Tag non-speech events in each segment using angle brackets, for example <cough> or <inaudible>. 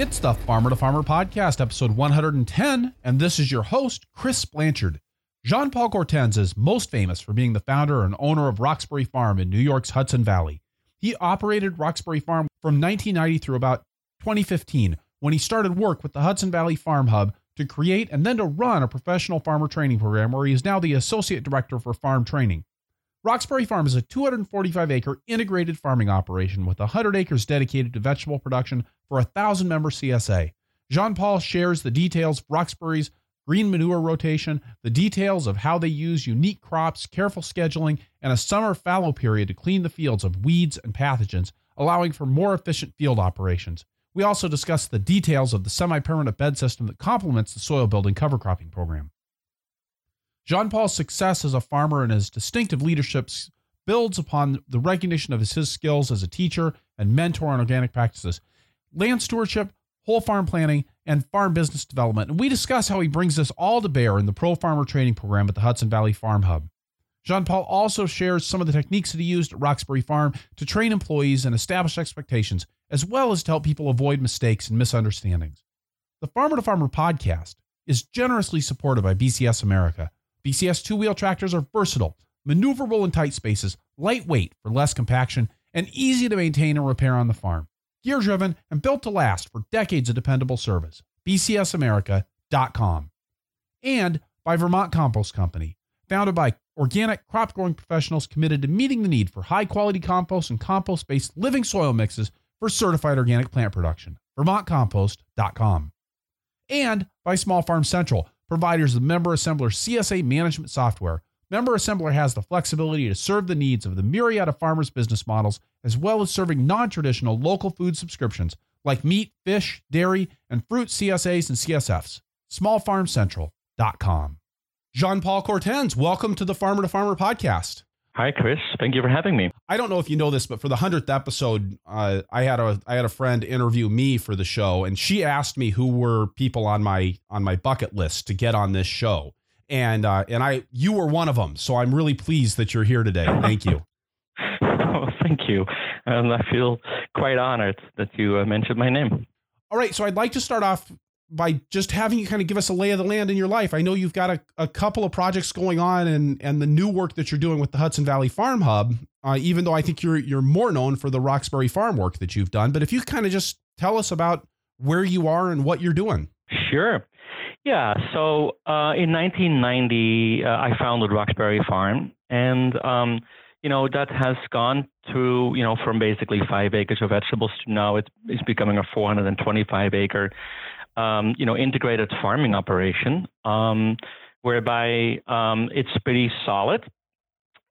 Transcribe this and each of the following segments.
It's the Farmer to Farmer podcast, episode 110, and this is your host, Chris Blanchard. Jean Paul Courtens is most famous for being the founder and owner of Roxbury Farm in New York's Hudson Valley. He operated Roxbury Farm from 1990 through about 2015 when he started work with the Hudson Valley Farm Hub to create and then to run a professional farmer training program where he is now the associate director for farm training. Roxbury Farm is a 245 acre integrated farming operation with 100 acres dedicated to vegetable production for a 1,000 member CSA. Jean Paul shares the details of Roxbury's green manure rotation, the details of how they use unique crops, careful scheduling, and a summer fallow period to clean the fields of weeds and pathogens, allowing for more efficient field operations. We also discuss the details of the semi permanent bed system that complements the soil building cover cropping program. Jean Paul's success as a farmer and his distinctive leadership builds upon the recognition of his, skills as a teacher and mentor on organic practices, land stewardship, whole farm planning, and farm business development. And we discuss how he brings this all to bear in the Pro Farmer Training Program at the Hudson Valley Farm Hub. Jean Paul also shares some of the techniques that he used at Roxbury Farm to train employees and establish expectations, as well as to help people avoid mistakes and misunderstandings. The Farmer to Farmer podcast is generously supported by BCS America BCS two wheel tractors are versatile, maneuverable in tight spaces, lightweight for less compaction, and easy to maintain and repair on the farm. Gear driven and built to last for decades of dependable service. BCSAmerica.com. And by Vermont Compost Company, founded by organic crop growing professionals committed to meeting the need for high quality compost and compost based living soil mixes for certified organic plant production. VermontCompost.com. And by Small Farm Central providers of Member Assembler CSA management software. Member Assembler has the flexibility to serve the needs of the myriad of farmers' business models, as well as serving non traditional local food subscriptions like meat, fish, dairy, and fruit CSAs and CSFs. SmallFarmCentral.com. Jean Paul Courtens, welcome to the Farmer to Farmer podcast. Hi, Chris. Thank you for having me. I don't know if you know this, but for the hundredth episode, uh, I had a I had a friend interview me for the show, and she asked me who were people on my on my bucket list to get on this show, and uh, and I you were one of them. So I'm really pleased that you're here today. Thank you. <laughs> oh, thank you, and I feel quite honored that you uh, mentioned my name. All right, so I'd like to start off by just having you kind of give us a lay of the land in your life. I know you've got a, a couple of projects going on and and the new work that you're doing with the Hudson Valley Farm Hub, uh, even though I think you're you're more known for the Roxbury Farm work that you've done. But if you kind of just tell us about where you are and what you're doing. Sure. Yeah. So uh, in 1990, uh, I founded Roxbury Farm, and um, you know that has gone through you know from basically five acres of vegetables to now it's, it's becoming a 425 acre um, you know, integrated farming operation, um, whereby um, it's pretty solid.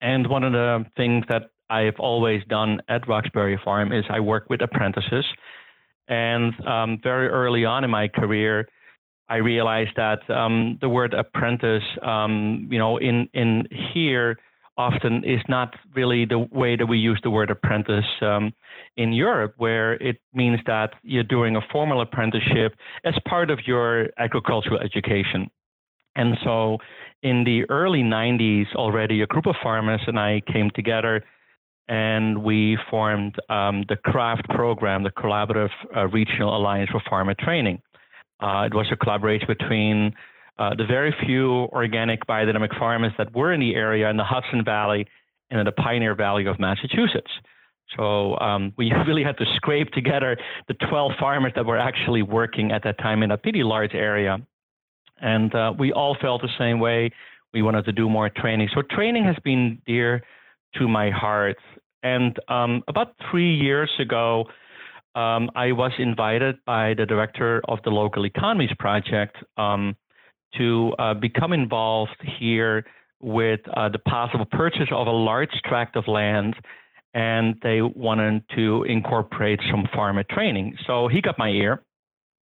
And one of the things that I've always done at Roxbury Farm is I work with apprentices. And um, very early on in my career, I realized that um, the word apprentice, um, you know, in in here often is not really the way that we use the word apprentice um, in Europe, where it means that you're doing a formal apprenticeship as part of your agricultural education. And so in the early 90s, already a group of farmers and I came together and we formed um, the CRAFT program, the Collaborative uh, Regional Alliance for Farmer Training. Uh, it was a collaboration between uh, the very few organic biodynamic farmers that were in the area in the Hudson Valley and in the Pioneer Valley of Massachusetts. So um, we <laughs> really had to scrape together the 12 farmers that were actually working at that time in a pretty large area. And uh, we all felt the same way. We wanted to do more training. So training has been dear to my heart. And um, about three years ago, um, I was invited by the director of the Local Economies Project um, to uh, become involved here with uh, the possible purchase of a large tract of land and they wanted to incorporate some farmer training. So he got my ear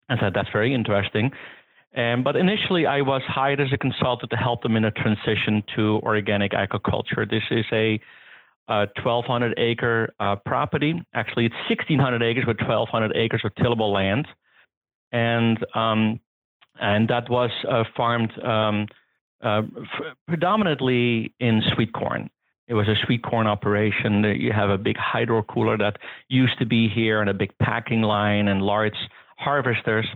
and said, That's very interesting. But initially, I was hired as a consultant to help them in a transition to organic agriculture. This is a, a 1,200 acre uh, property. Actually, it's 1,600 acres with 1,200 acres of tillable land. And um, and that was uh, farmed um, uh, f- predominantly in sweet corn. It was a sweet corn operation. You have a big hydro cooler that used to be here, and a big packing line and large harvesters.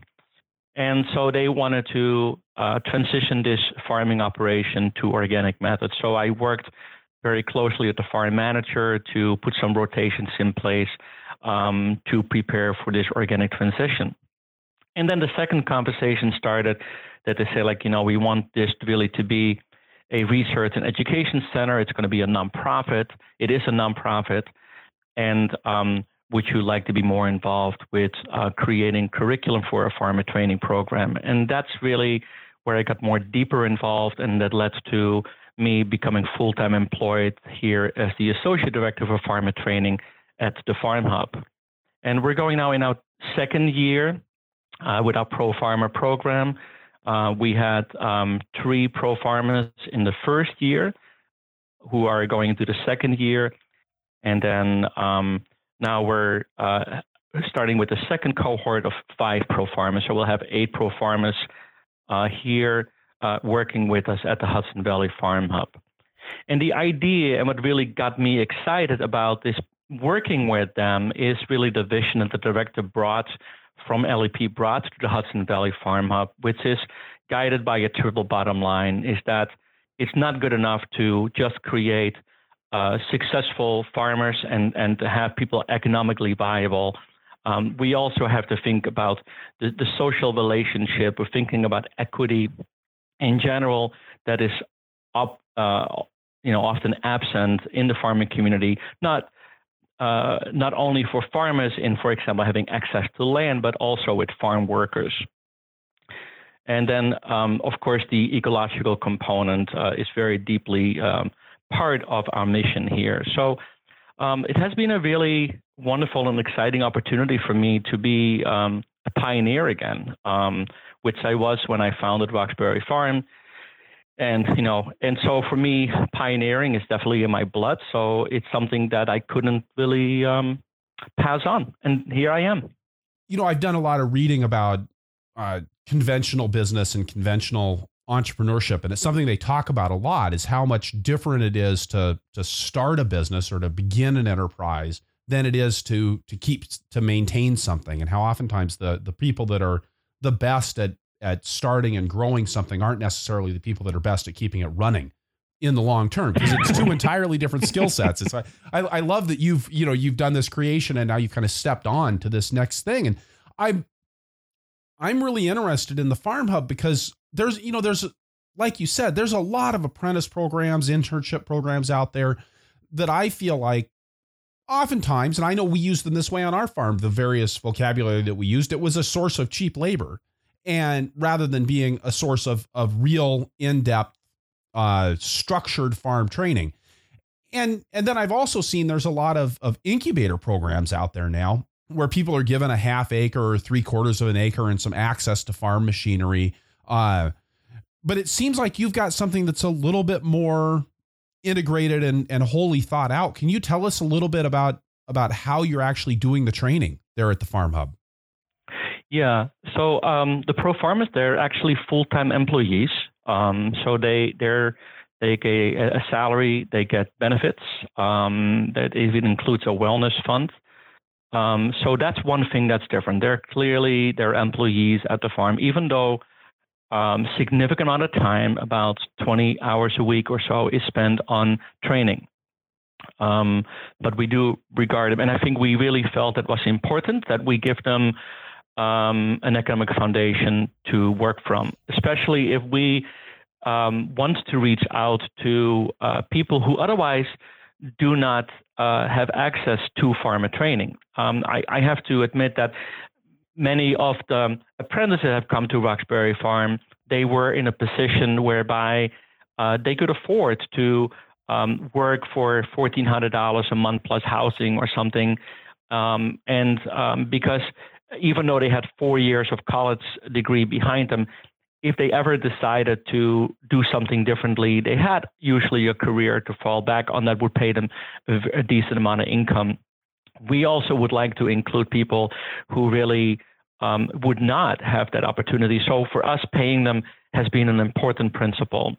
And so they wanted to uh, transition this farming operation to organic methods. So I worked very closely with the farm manager to put some rotations in place um, to prepare for this organic transition. And then the second conversation started that they say, like, you know, we want this really to be a research and education center. It's going to be a nonprofit. It is a nonprofit. And um, would you like to be more involved with uh, creating curriculum for a farmer training program? And that's really where I got more deeper involved, and that led to me becoming full time employed here as the associate director for farmer training at the Farm Hub. And we're going now in our second year uh, with our Pro Farmer program. Uh, we had um, three pro farmers in the first year who are going into the second year. And then um, now we're uh, starting with the second cohort of five pro farmers. So we'll have eight pro farmers uh, here uh, working with us at the Hudson Valley Farm Hub. And the idea and what really got me excited about this working with them is really the vision that the director brought from LEP brought to the Hudson Valley Farm Hub, which is guided by a triple bottom line, is that it's not good enough to just create uh, successful farmers and, and to have people economically viable. Um, we also have to think about the, the social relationship. We're thinking about equity in general that is up, uh, you know, often absent in the farming community. Not uh, not only for farmers in, for example, having access to land, but also with farm workers. And then, um, of course, the ecological component uh, is very deeply um, part of our mission here. So um, it has been a really wonderful and exciting opportunity for me to be um, a pioneer again, um, which I was when I founded Roxbury Farm and you know and so for me pioneering is definitely in my blood. So it's something that i couldn't really um, pass on. And here i am. You know i've done a lot of reading about uh, conventional business and conventional entrepreneurship and it's something they talk about a lot is how much different it is to to start a business or to begin an enterprise than it is to to keep to maintain something. And how oftentimes the the people that are the best at at starting and growing something aren't necessarily the people that are best at keeping it running in the long term because it's two entirely different skill sets. It's I, I love that you've you know you've done this creation and now you've kind of stepped on to this next thing and I'm I'm really interested in the farm hub because there's you know there's like you said there's a lot of apprentice programs internship programs out there that I feel like oftentimes and I know we use them this way on our farm the various vocabulary that we used it was a source of cheap labor and rather than being a source of of real in-depth uh, structured farm training. And and then i've also seen there's a lot of of incubator programs out there now where people are given a half acre or three quarters of an acre and some access to farm machinery uh, but it seems like you've got something that's a little bit more integrated and and wholly thought out. Can you tell us a little bit about about how you're actually doing the training there at the farm hub yeah. So um, the pro farmers, they're actually full time employees. Um, so they they're they get a, salary, they get benefits. Um, that even includes a wellness fund. Um, so that's one thing that's different. They're clearly they're employees at the farm, even though um, significant amount of time, about 20 hours a week or so, is spent on training. Um, but we do regard them, and I think we really felt it was important that we give them um, an economic foundation to work from, especially if we um, want to reach out to uh, people who otherwise do not uh, have access to farmer training. Um, I, I, have to admit that many of the apprentices that have come to Roxbury Farm, they were in a position whereby uh, they could afford to um, work for $1,400 a month plus housing or something. Um, and um, because even though they had four years of college degree behind them, if they ever decided to do something differently, they had usually a career to fall back on that would pay them a, decent amount of income. We also would like to include people who really um, would not have that opportunity. So for us, paying them has been an important principle.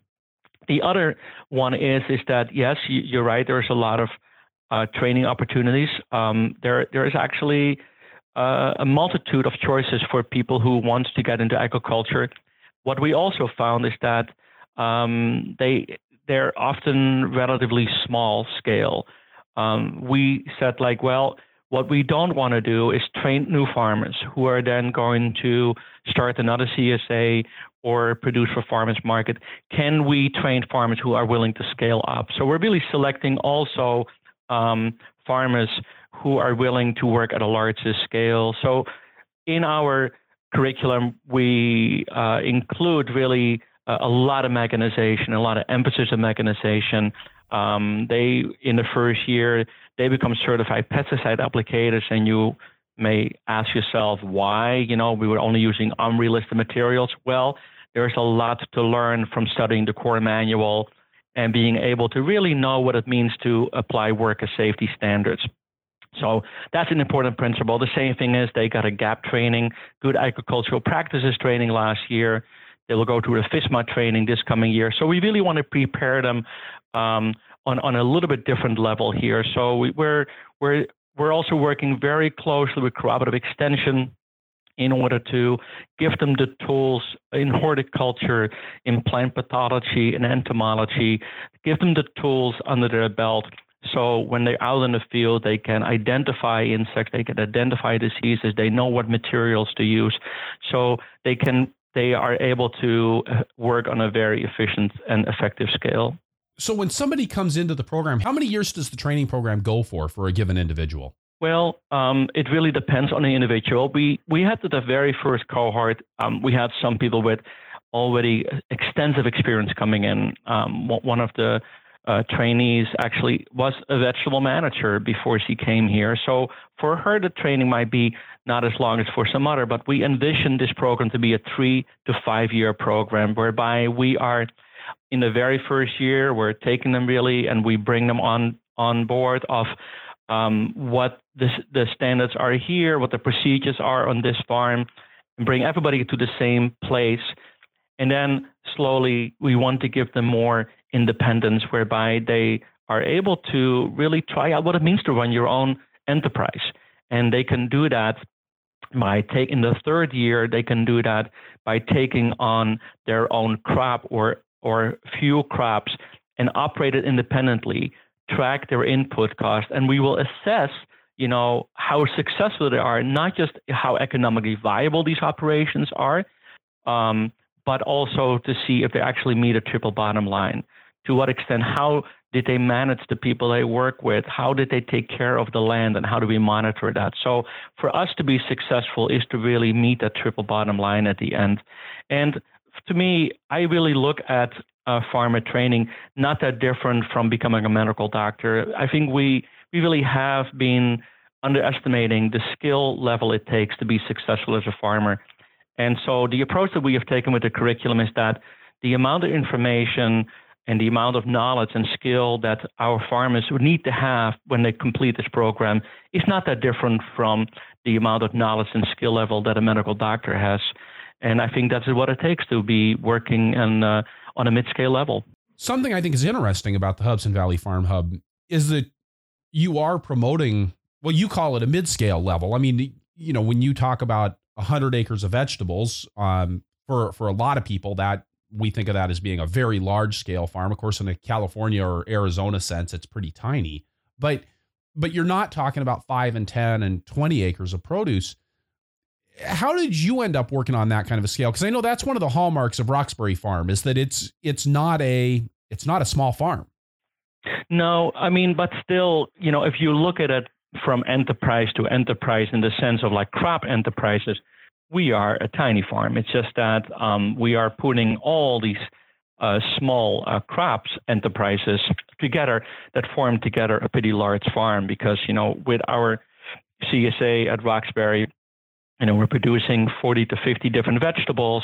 The other one is is that yes, you're right. There's a lot of uh, training opportunities. Um, there there is actually uh, a multitude of choices for people who want to get into agriculture. What we also found is that um, they they're often relatively small scale. Um, we said like, well, what we don't want to do is train new farmers who are then going to start another CSA or produce for farmers market. Can we train farmers who are willing to scale up? So we're really selecting also um, farmers who are willing to work at a larger scale. So in our curriculum, we uh, include really a, a lot of mechanization, a lot of emphasis on mechanization. Um, they in the first year they become certified pesticide applicators, and you may ask yourself why. You know, we were only using OMRI listed materials. Well, there's a lot to learn from studying the core manual and being able to really know what it means to apply worker safety standards. So that's an important principle. The same thing is they got a GAP training, good agricultural practices training last year. They will go through the FSMA training this coming year. So we really want to prepare them um, on, on a little bit different level here. So we, we're, we're, we're also working very closely with cooperative extension in order to give them the tools in horticulture, in plant pathology, in entomology, give them the tools under their belt so when they're out in the field, they can identify insects, they can identify diseases, they know what materials to use. So they can they are able to uh, work on a very efficient and effective scale. So when somebody comes into the program, how many years does the training program go for for a given individual? Well, um, it really depends on the individual. We we had the very first cohort. Um, we had some people with already extensive experience coming in. Um, one of the uh, trainees actually was a vegetable manager before she came here. So for her, the training might be not as long as for some other, but we envision this program to be a three to five year program whereby we are in the very first year, we're taking them really and we bring them on, on board of um, what the, the standards are here, what the procedures are on this farm, and bring everybody to the same place. And then slowly, we want to give them more independence whereby they are able to really try out what it means to run your own enterprise. And they can do that by taking the third year, they can do that by taking on their own crop or, or few crops and operate it independently, track their input cost, and we will assess you know how successful they are, not just how economically viable these operations are, um, but also to see if they actually meet a triple bottom line to what extent, how did they manage the people they work with? How did they take care of the land and how do we monitor that? So for us to be successful is to really meet that triple bottom line at the end. And to me, I really look at uh, farmer training not that different from becoming a medical doctor. I think we we really have been underestimating the skill level it takes to be successful as a farmer. And so the approach that we have taken with the curriculum is that the amount of information and the amount of knowledge and skill that our farmers would need to have when they complete this program is not that different from the amount of knowledge and skill level that a medical doctor has. And I think that's what it takes to be working in, uh, on a mid scale level. Something I think is interesting about the Hudson Valley Farm Hub is that you are promoting, well, you call it a mid scale level. I mean, you know, when you talk about 100 acres of vegetables, um, for, for a lot of people, that we think of that as being a very large scale farm. Of course, in a California or Arizona sense, it's pretty tiny. But but you're not talking about five and ten and twenty acres of produce. How did you end up working on that kind of a scale? Because I know that's one of the hallmarks of Roxbury Farm is that it's it's not a it's not a small farm. No, I mean, but still, you know, if you look at it from enterprise to enterprise in the sense of like crop enterprises, we are a tiny farm. It's just that um, we are putting all these uh, small uh, crops enterprises together that form together a pretty large farm because, you know, with our CSA at Roxbury, you know, we're producing 40 to 50 different vegetables,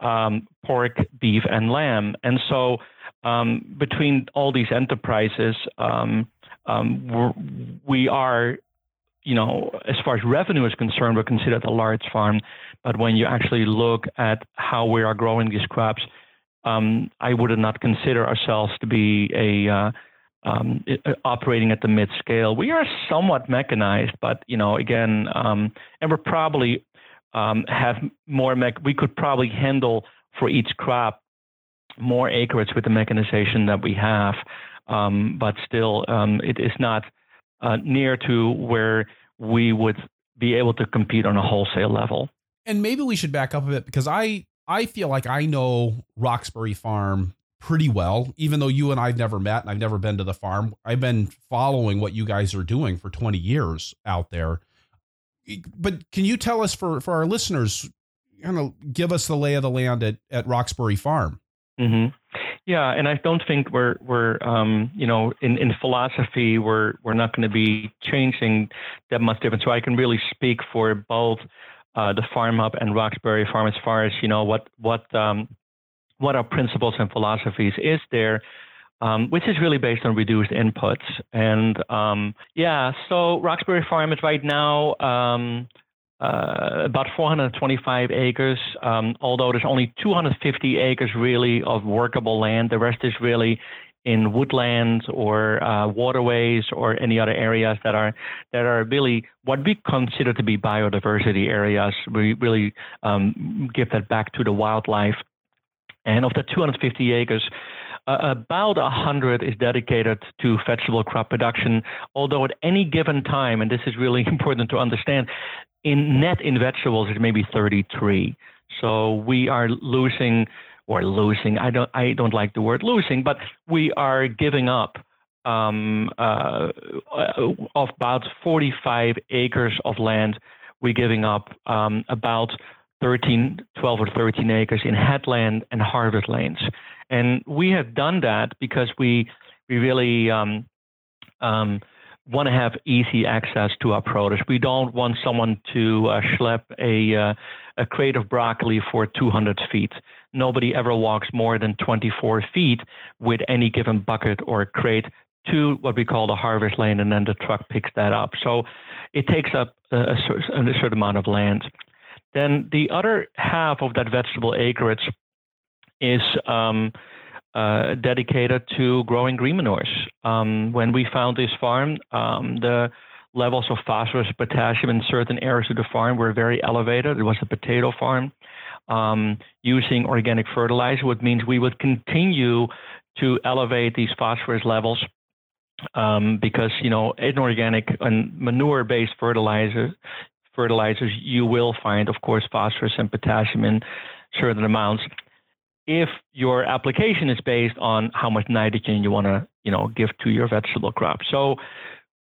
um, pork, beef, and lamb. And so um, between all these enterprises, um, um we are you know, as far as revenue is concerned, we're considered a large farm. But when you actually look at how we are growing these crops, um, I would not consider ourselves to be a uh, um, operating at the mid scale. We are somewhat mechanized, but you know, again, um, and we're probably um, have more. Mech- we could probably handle for each crop more acreage with the mechanization that we have, um, but still, um, it is not uh, near to where we would be able to compete on a wholesale level. And maybe we should back up a bit because I I feel like I know Roxbury Farm pretty well, even though you and I've never met and I've never been to the farm. I've been following what you guys are doing for 20 years out there. But can you tell us for, for our listeners, kind of give us the lay of the land at, at Roxbury Farm? Mm-hmm. Yeah, and I don't think we're we're um, you know in, in philosophy we're we're not going to be changing that much different. So I can really speak for both uh, the Farm Hub and Roxbury Farm as far as you know what what um, what our principles and philosophies is there, um, which is really based on reduced inputs. And um, yeah, so Roxbury Farm is right now um, uh, about 425 acres, um, although there's only 250 acres really of workable land. The rest is really in woodlands or uh, waterways or any other areas that are that are really what we consider to be biodiversity areas. We really um, give that back to the wildlife and of the 250 acres, uh, about 100 is dedicated to vegetable crop production, although at any given time, and this is really <laughs> important to understand, in net in vegetables it may be 33. So we are losing or losing. I don't I don't like the word losing, but we are giving up um, uh, of about 45 acres of land. We're giving up um, about 13, 12 or 13 acres in headland and harvest lanes. And we have done that because we, we really um, um, want to have easy access to our produce. We don't want someone to uh, schlep a, uh, a crate of broccoli for 200 feet. Nobody ever walks more than 24 feet with any given bucket or crate to what we call the harvest lane, and then the truck picks that up. So it takes up a, a, a certain amount of land. Then the other half of that vegetable acreage is um, uh, dedicated to growing green manures. Um, when we found this farm, um, the levels of phosphorus, potassium in certain areas of the farm were very elevated. It was a potato farm um, using organic fertilizer, which means we would continue to elevate these phosphorus levels um, because you know inorganic and manure-based fertilizer fertilizers, you will find, of course, phosphorus and potassium in certain amounts. If your application is based on how much nitrogen you want to, you know, give to your vegetable crop. So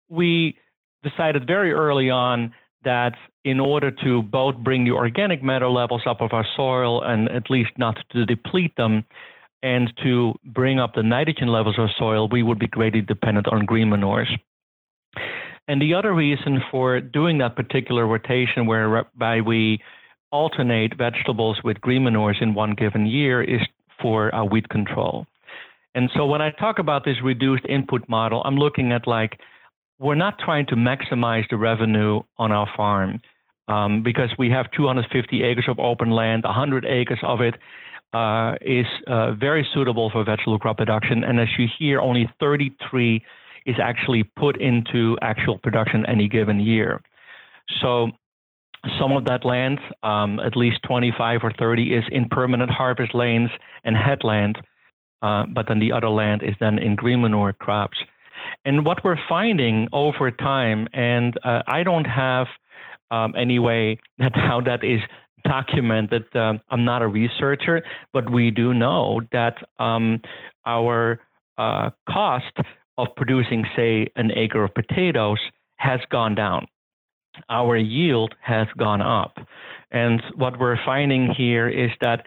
we decided very early on that in order to both bring the organic matter levels up of our soil and at least not to deplete them, and to bring up the nitrogen levels of soil, we would be greatly dependent on green manures. And the other reason for doing that particular rotation, whereby we alternate vegetables with green manures in one given year, is for uh, weed control. And so when I talk about this reduced input model, I'm looking at like, we're not trying to maximize the revenue on our farm um, because we have 250 acres of open land, 100 acres of it uh, is uh, very suitable for vegetable crop production. And as you hear, only 33 is actually put into actual production any given year. So some of that land, um, at least 25 or 30, is in permanent harvest lanes and headland, uh, but then the other land is then in green manure crops. And what we're finding over time, and uh, I don't have um, any way that <laughs> how that is documented. Um, I'm not a researcher, but we do know that um, our uh, cost of producing, say, an acre of potatoes has gone down. Our yield has gone up. And what we're finding here is that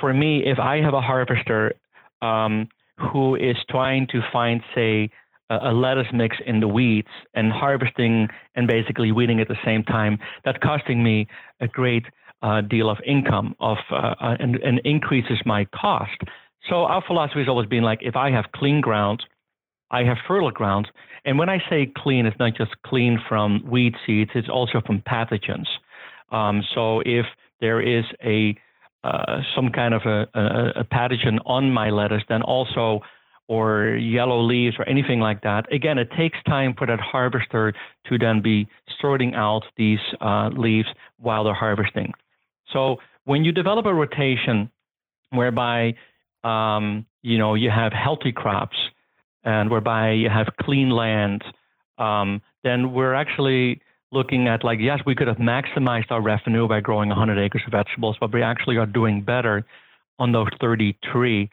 for me, if I have a harvester um, who is trying to find, say, a, a lettuce mix in the weeds and harvesting and basically weeding at the same time, that's costing me a great uh, deal of income of uh, uh and, and increases my cost. So our philosophy has always been like, if I have clean ground – I have fertile ground. And when I say clean, it's not just clean from weed seeds, it's also from pathogens. Um, so if there is a uh, some kind of a, a, a, pathogen on my lettuce, then also or yellow leaves or anything like that. Again, it takes time for that harvester to then be sorting out these uh, leaves while they're harvesting. So when you develop a rotation whereby um, you know you have healthy crops and whereby you have clean land, um, then we're actually looking at like yes, we could have maximized our revenue by growing 100 acres of vegetables, but we actually are doing better on those 33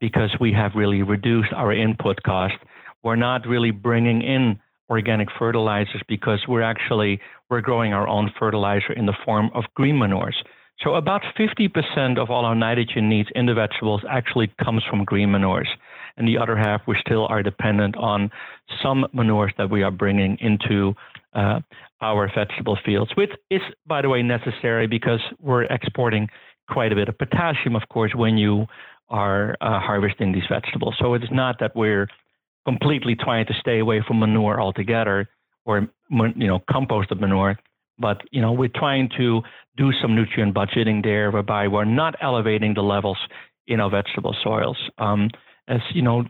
because we have really reduced our input cost. We're not really bringing in organic fertilizers because we're actually we're growing our own fertilizer in the form of green manures. So about 50% of all our nitrogen needs in the vegetables actually comes from green manures. And the other half, we still are dependent on some manures that we are bringing into uh, our vegetable fields, which is, by the way, necessary because we're exporting quite a bit of potassium, of course, when you are uh, harvesting these vegetables. So it's not that we're completely trying to stay away from manure altogether or you know composted manure, but you know we're trying to do some nutrient budgeting there, whereby we're not elevating the levels in our vegetable soils. Um, as you know,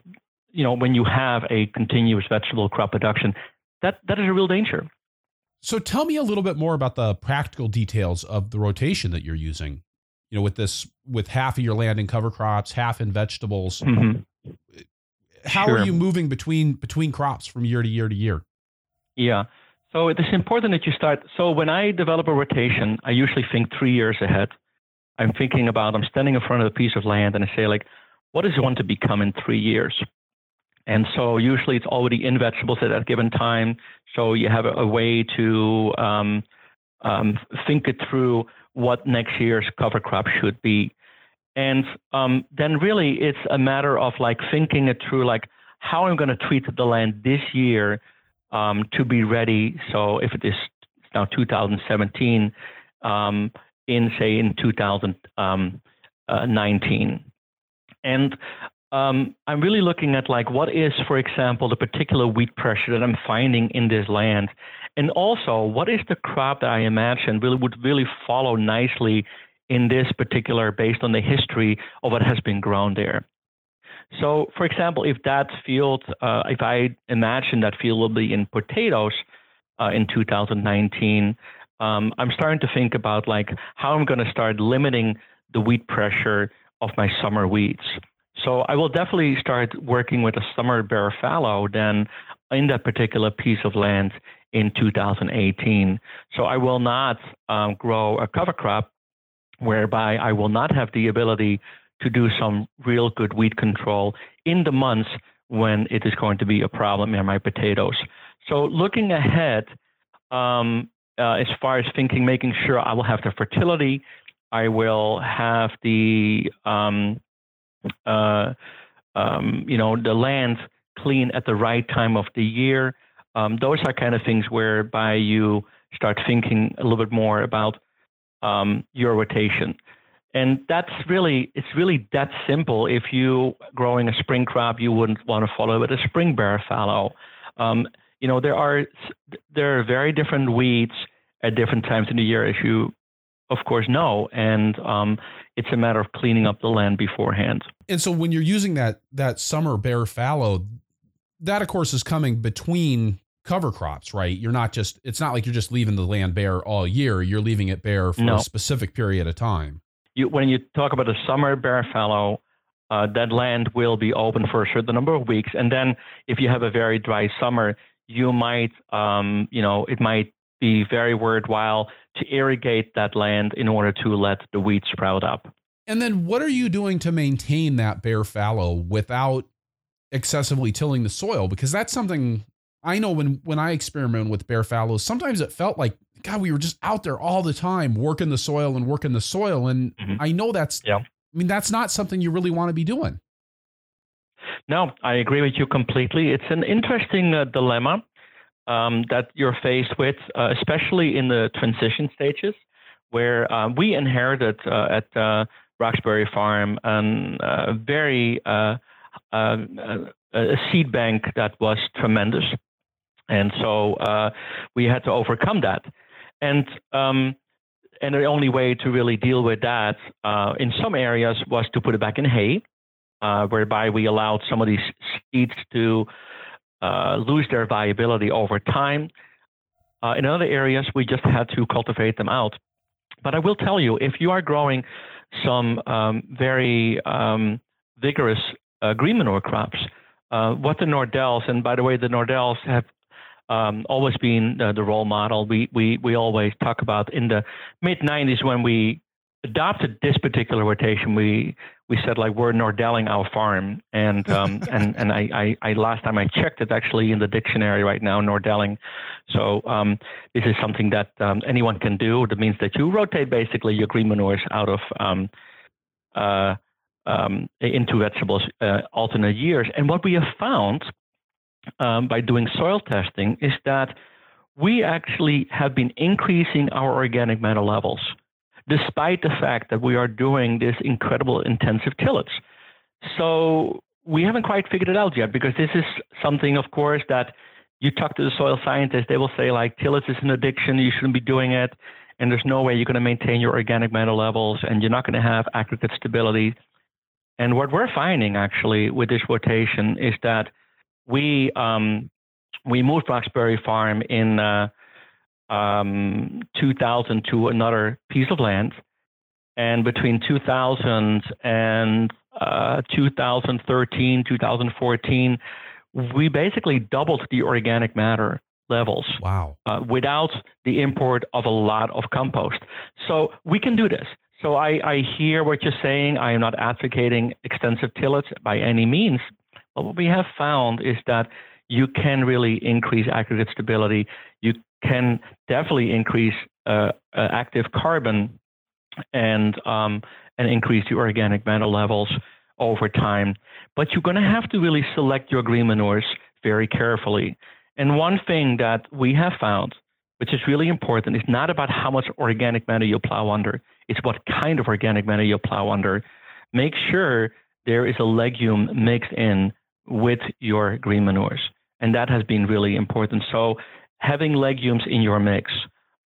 you know when you have a continuous vegetable crop production, that that is a real danger. So tell me a little bit more about the practical details of the rotation that you're using you know, with this, with half of your land in cover crops, half in vegetables. Mm-hmm. How sure. are you moving between between crops from year to year to year? Yeah. So it is important that you start. So when I develop a rotation, I usually think three years ahead. I'm thinking about, I'm standing in front of a piece of land and I say, like, what does it want to become in three years? And so usually it's already in vegetables at that given time. So you have a, a way to um, um, think it through what next year's cover crop should be. And um, then really it's a matter of like thinking it through, like how I'm going to treat the land this year um, to be ready. So if it is now 2017, um, in say in 2019. And um, I'm really looking at like what is, for example, the particular wheat pressure that I'm finding in this land, and also what is the crop that I imagine really would really follow nicely in this particular, based on the history of what has been grown there. So, for example, if that field, uh, if I imagine that field will be in potatoes uh, in 2019, um, I'm starting to think about like how I'm going to start limiting the wheat pressure of my summer wheats. So I will definitely start working with a summer bare fallow then in that particular piece of land in 2018. So I will not um, grow a cover crop whereby I will not have the ability to do some real good weed control in the months when it is going to be a problem in my potatoes. So looking ahead, um, uh, as far as thinking, making sure I will have the fertility, I will have the um, uh, um, you know, the land clean at the right time of the year. Um, those are kind of things whereby you start thinking a little bit more about um, your rotation. And that's really, it's really that simple. If you growing a spring crop, you wouldn't want to follow with a spring bare fallow. Um, you know, there are there are very different weeds at different times in the year, as you of course no. and um, it's a matter of cleaning up the land beforehand. And so when you're using that that summer bare fallow, that of course is coming between cover crops, right? You're not just it's not like you're just leaving the land bare all year. You're leaving it bare for no. a specific period of time. You, when you talk about a summer bare fallow, uh, that land will be open for a certain number of weeks, and then if you have a very dry summer, you might, um, you know, it might be very worthwhile to irrigate that land in order to let the wheat sprout up. And then what are you doing to maintain that bare fallow without excessively tilling the soil? Because that's something I know when when I experiment with bare fallows, sometimes it felt like God, we were just out there all the time working the soil and working the soil. And mm-hmm. I know that's yeah. I mean, that's not something you really want to be doing. No, I agree with you completely. It's an interesting uh, dilemma um, that you're faced with, uh, especially in the transition stages, where uh, we inherited uh, at uh, Roxbury Farm a very uh, uh, a seed bank that was tremendous, and so we had to overcome that. And um, and the only way to really deal with that in some areas was to put it back in hay. uh, whereby we allowed some of these seeds to uh, lose their viability over time. Uh, in other areas, we just had to cultivate them out. But I will tell you, if you are growing some um, very um, vigorous uh, green manure crops, what the Nordells, and by the way, the Nordells have um, always been the role model. We, we, we always talk about in the mid 90s when we adopted this particular rotation, we we said like we're Nordelling our farm, and <laughs> um, and and I, I, I, last time I checked it actually in the dictionary right now Nordelling. So um, this is something that um, anyone can do. That means that you rotate basically your green manures out of um, uh, um, into vegetables uh, alternate years. And what we have found um, by doing soil testing is that we actually have been increasing our organic matter levels despite the fact that we are doing this incredible intensive tillage. So we haven't quite figured it out yet because this is something, of course, that you talk to the soil scientists, they will say like tillage is an addiction, you shouldn't be doing it, and there's no way you're going to maintain your organic matter levels, and you're not going to have aggregate stability. And what we're finding actually with this rotation is that we um, we moved Roxbury Farm in uh, um, 2000 to another piece of land. And between 2000 and uh, 2013, 2014, we basically doubled the organic matter levels. Wow. Uh, without the import of a lot of compost. So we can do this. So I, I hear what you're saying. I am not advocating extensive tillage by any means. But what we have found is that you can really increase aggregate stability. You can definitely increase uh, uh, active carbon and um, and increase the organic matter levels over time. But you're going to have to really select your green manures very carefully. And one thing that we have found, which is really important, is not about how much organic matter you plow under. It's what kind of organic matter you plow under. Make sure there is a legume mixed in with your green manures. And that has been really important. So having legumes in your mix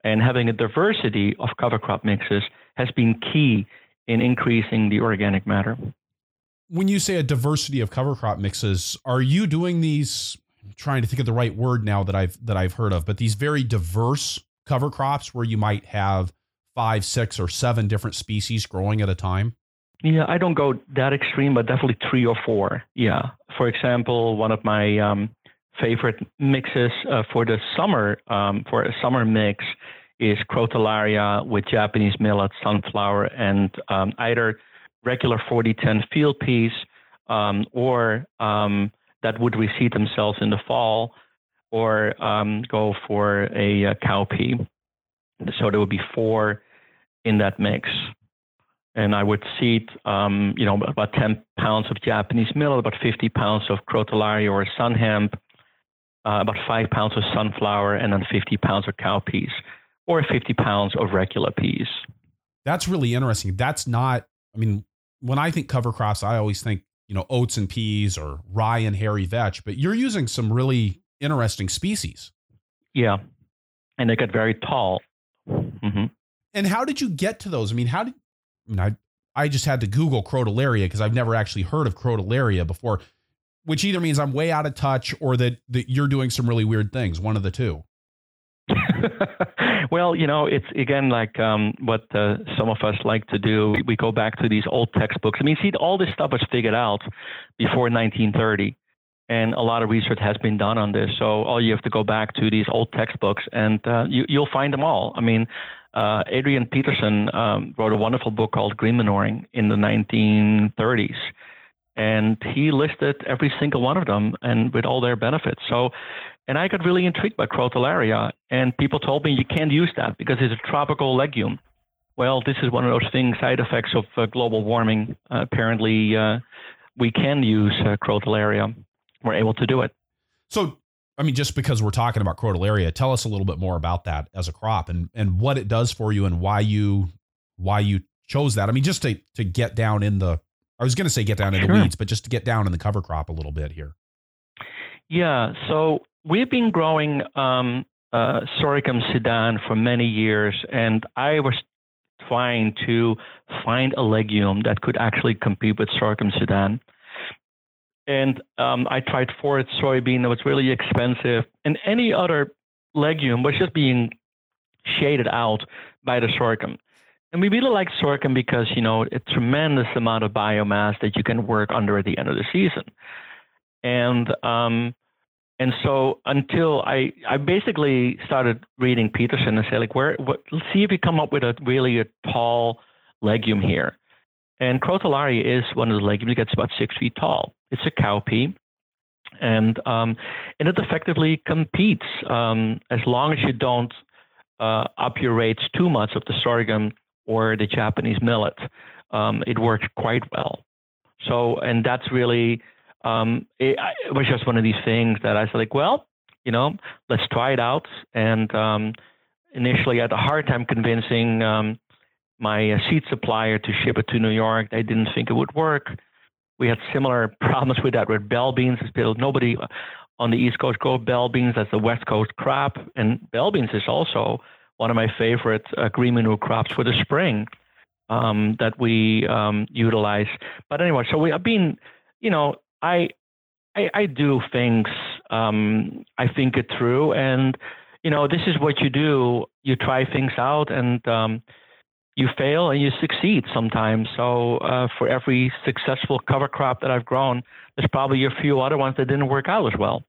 and having a diversity of cover crop mixes has been key in increasing the organic matter. When you say a diversity of cover crop mixes, are you doing these I'm trying to think of the right word now that I've that I've heard of, but these very diverse cover crops where you might have five, six, or seven different species growing at a time? Yeah, I don't go that extreme, but definitely three or four. Yeah. For example, one of my um, favorite mixes uh, for the summer, um, for a summer mix, is Crotalaria with Japanese millet, sunflower, and um, either regular 4010 field peas um, or um, that would reseed themselves in the fall or um, go for a, a cowpea. So there would be four in that mix and I would seed, um, you know, about 10 pounds of Japanese millet, about 50 pounds of crotalaria or sun hemp, uh, about five pounds of sunflower, and then 50 pounds of cowpeas, or 50 pounds of regular peas. That's really interesting. That's not, I mean, when I think cover crops, I always think, you know, oats and peas or rye and hairy vetch, but you're using some really interesting species. Yeah. And they get very tall. Mm-hmm. And how did you get to those? I mean, how did I mean, I I just had to Google crotalaria because I've never actually heard of crotalaria before, which either means I'm way out of touch or that, that you're doing some really weird things. One of the two. <laughs> well, you know, it's again like um, what uh, some of us like to do. We go back to these old textbooks. I mean, see, all this stuff was figured out before 1930, and a lot of research has been done on this. So all you have to go back to these old textbooks, and uh, you, you'll find them all. I mean, uh, Adrian Pieters um, wrote a wonderful book called Green Manuring in the 1930s. And he listed every single one of them and with all their benefits. So, and I got really intrigued by crotalaria. And people told me you can't use that because it's a tropical legume. Well, this is one of those things, side effects of uh, global warming. Uh, apparently, uh, we can use uh, crotalaria. We're able to do it. So, I mean, just because we're talking about crotalaria, tell us a little bit more about that as a crop and and what it does for you and why you why you chose that. I mean, just to to get down in the I was going to say get down in sure. the weeds, but just to get down in the cover crop a little bit here. Yeah, so we've been growing um, uh, Sorghum Sudan for many years, and I was trying to find a legume that could actually compete with Sorghum Sudan. And um, I tried forage soybean that was really expensive, and any other legume was just being shaded out by the sorghum. And we really like sorghum because you know a tremendous amount of biomass that you can work under at the end of the season. And um, and so until I I basically started reading Peterson and say like where what, let's see if we come up with a really a tall legume here. And crotalaria is one of the legumes that gets about six feet tall. It's a cowpea, and um, and it effectively competes um, as long as you don't uh, up your rates too much of the sorghum or the Japanese millet. Um, it works quite well. So, and that's really um, it, it, was just one of these things that I said like, well, you know, let's try it out. And um, initially, I had a hard time convincing um, my uh, seed supplier to ship it to New York. They didn't think it would work. We had similar <laughs> problems with that with bell beans. Nobody on the East Coast grows bell beans. That's the West Coast crop, and bell beans is also one of my favorite uh, green manure crops for the spring um, that we um, utilize. But anyway, so we have been, you know, I I, I do things. Um, I think it through, and you know, this is what you do. You try things out, and um, you fail and you succeed sometimes. So uh, for every successful cover crop that I've grown, there's probably a few other ones that didn't work out as well.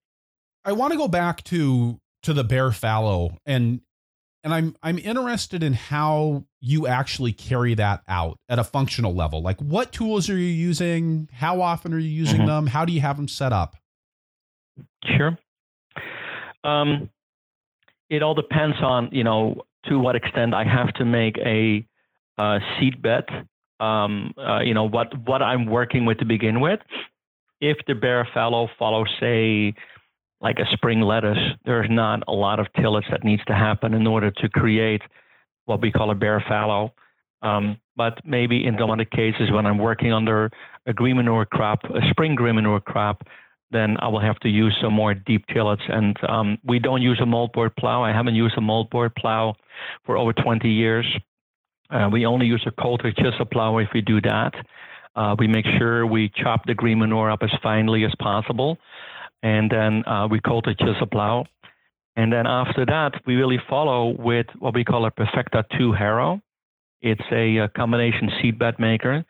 I want to go back to to the bare fallow and and I'm I'm interested in how you actually carry that out at a functional level. Like what tools are you using? How often are you using mm-hmm. them? How do you have them set up? Sure. Um, it all depends on you know to what extent I have to make a uh, seed bed. Um, uh, you know what what I'm working with to begin with. If the bare fallow follows, say, like a spring lettuce, there's not a lot of tillage that needs to happen in order to create what we call a bare fallow. Um, but maybe in some other cases, when I'm working under a green manure crop, a spring green manure crop, then I will have to use some more deep tillage. And um, we don't use a moldboard plow. I haven't used a moldboard plow for over 20 years. Uh, we only use a Coulter chisel plow if we do that. Uh, we make sure we chop the green manure up as finely as possible and then uh, we Coulter chisel plow. And then after that, we really follow with what we call a Perfecta 2 harrow. It's a, a combination seedbed maker,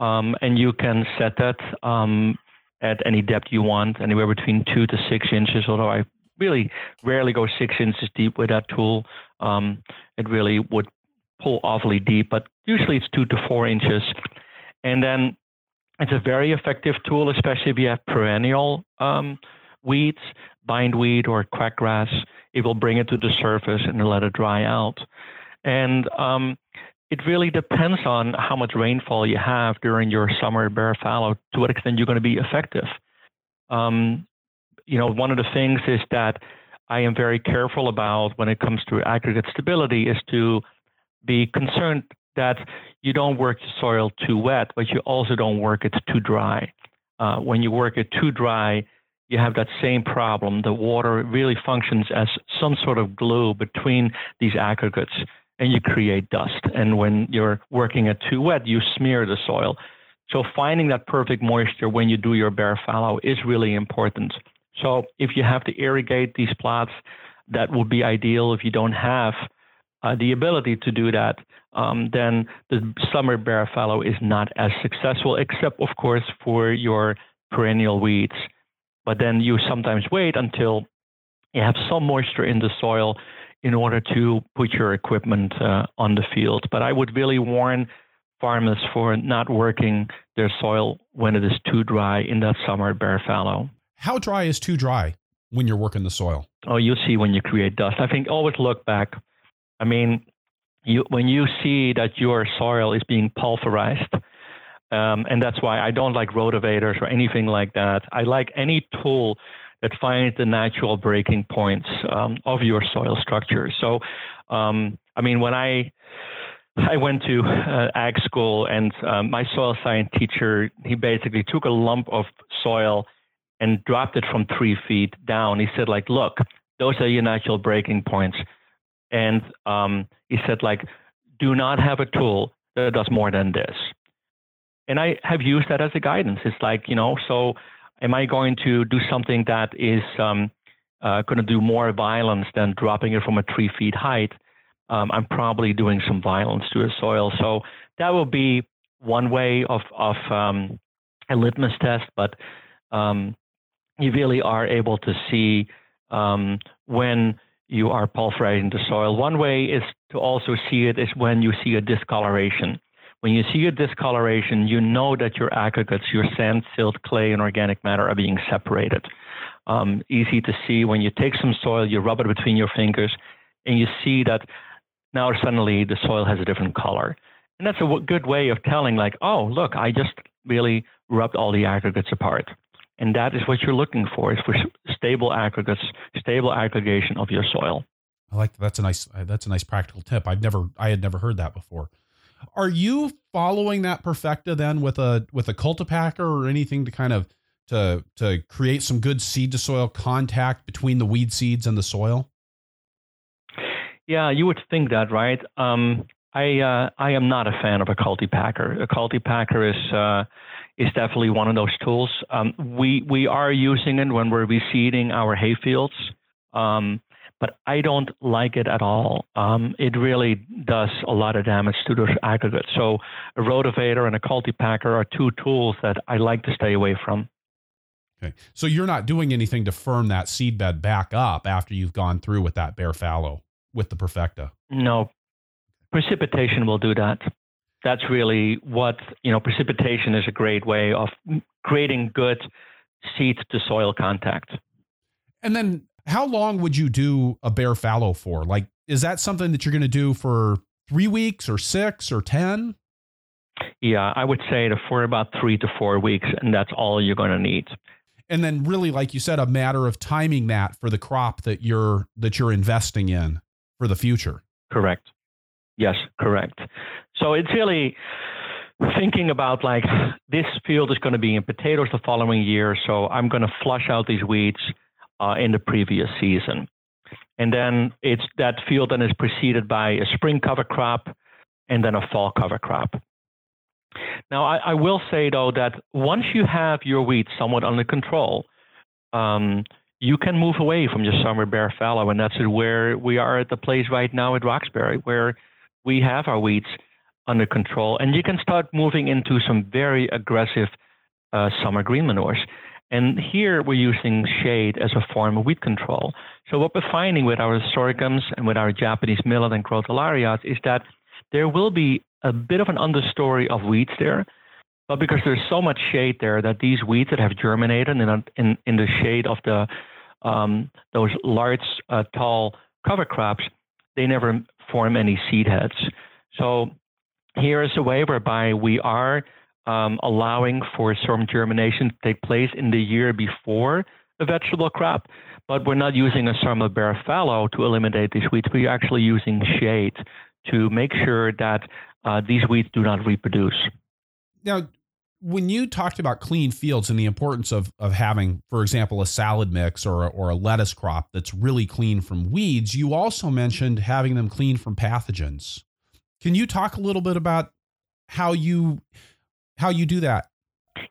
um, and you can set that um, at any depth you want, anywhere between two to six inches. Although I really rarely go six inches deep with that tool, um, it really would pull awfully deep, but usually it's two to four inches. And then it's a very effective tool, especially if you have perennial um, weeds, bindweed or quackgrass. It will bring it to the surface and let it dry out. And um, it really depends on how much rainfall you have during your summer bare fallow, to what extent you're going to be effective. Um, you know, one of the things is that I am very careful about when it comes to aggregate stability is to be concerned that you don't work the soil too wet, but you also don't work it too dry. Uh, when you work it too dry, you have that same problem. The water really functions as some sort of glue between these aggregates, and you create dust. And when you're working it too wet, you smear the soil. So finding that perfect moisture when you do your bare fallow is really important. So if you have to irrigate these plots, that would be ideal. If you don't have uh, the ability to do that, um, then the summer bare fallow is not as successful, except, of course, for your perennial weeds. But then you sometimes wait until you have some moisture in the soil in order to put your equipment uh, on the field. But I would really warn farmers for not working their soil when it is too dry in that summer bare fallow. How dry is too dry when you're working the soil? Oh, you'll see when you create dust. I think always look back I mean, you, when you see that your soil is being pulverized, um, and that's why I don't like rotavators or anything like that. I like any tool that finds the natural breaking points um, of your soil structure. So, um, I mean, when I I went to uh, ag school, and um, my soil science teacher he basically took a lump of soil and dropped it from three feet down. He said, like, look, those are your natural breaking points and um, he said like do not have a tool that does more than this and i have used that as a guidance it's like you know so am I going to do something that is um, uh, going to do more violence than dropping it from a three feet height? Um, I'm probably doing some violence to the soil. So that will be one way of of um, a litmus test, but um, you really are able to see um, when you are pulverizing the soil. One way is to also see it is when you see a discoloration. When you see a discoloration, you know that your aggregates, your sand, silt, clay, and organic matter are being separated. Um, easy to see when you take some soil, you rub it between your fingers, and you see that now suddenly the soil has a different color. And that's a w- good way of telling, like, oh, look, I just really rubbed all the aggregates apart. And that is what you're looking for is for stable aggregates, stable aggregation of your soil. I like that. That's a nice uh, that's a nice practical tip. I've never I had never heard that before. Are you following that perfecta then with a with a cultipacker or anything to kind of to to create some good seed to soil contact between the weed seeds and the soil? Yeah, you would think that, right? Um, I uh, I am not a fan of a cultipacker. A cultipacker is uh, is definitely one of those tools. Um, we we are using it when we're reseeding our hayfields, um, but I don't like it at all. Um, it really does a lot of damage to those aggregates. So a rotavator and a cultipacker are two tools that I like to stay away from. Okay, so you're not doing anything to firm that seed bed back up after you've gone through with that bare fallow with the perfecta. No, precipitation will do that that's really what you know precipitation is a great way of creating good seed to soil contact. And then how long would you do a bare fallow for? Like is that something that you're going to do for three weeks or six or ten? Yeah i would say for about three to four weeks and that's all you're going to need. And then really like you said a matter of timing that for the crop that you're that you're investing in for the future. Correct. Yes, correct. So it's really thinking about like this field is going to be in potatoes the following year, so I'm going to flush out these weeds uh, in the previous season, and then it's that field then is preceded by a spring cover crop and then a fall cover crop. Now, I, I will say though that once you have your weeds somewhat under control, um, you can move away from your summer bare fallow, and that's where we are at the place right now at Roxbury, where we have our weeds under control, and you can start moving into some very aggressive uh, summer green manures. And here we're using shade as a form of weed control. So what we're finding with our sorghums and with our Japanese millet and crotalaria is that there will be a bit of an understory of weeds there, but because there's so much shade there that these weeds that have germinated in, in, in the shade of the um, those large, uh, tall cover crops, they never form any seed heads. So here is a way whereby we are um, allowing for some germination to take place in the year before a vegetable crop, but we're not using a summer bare fallow to eliminate these weeds. We're actually using shade to make sure that uh, these weeds do not reproduce. Now, when you talked about clean fields and the importance of of having, for example, a salad mix or a, or a lettuce crop that's really clean from weeds, you also mentioned having them clean from pathogens. Can you talk a little bit about how you how you do that?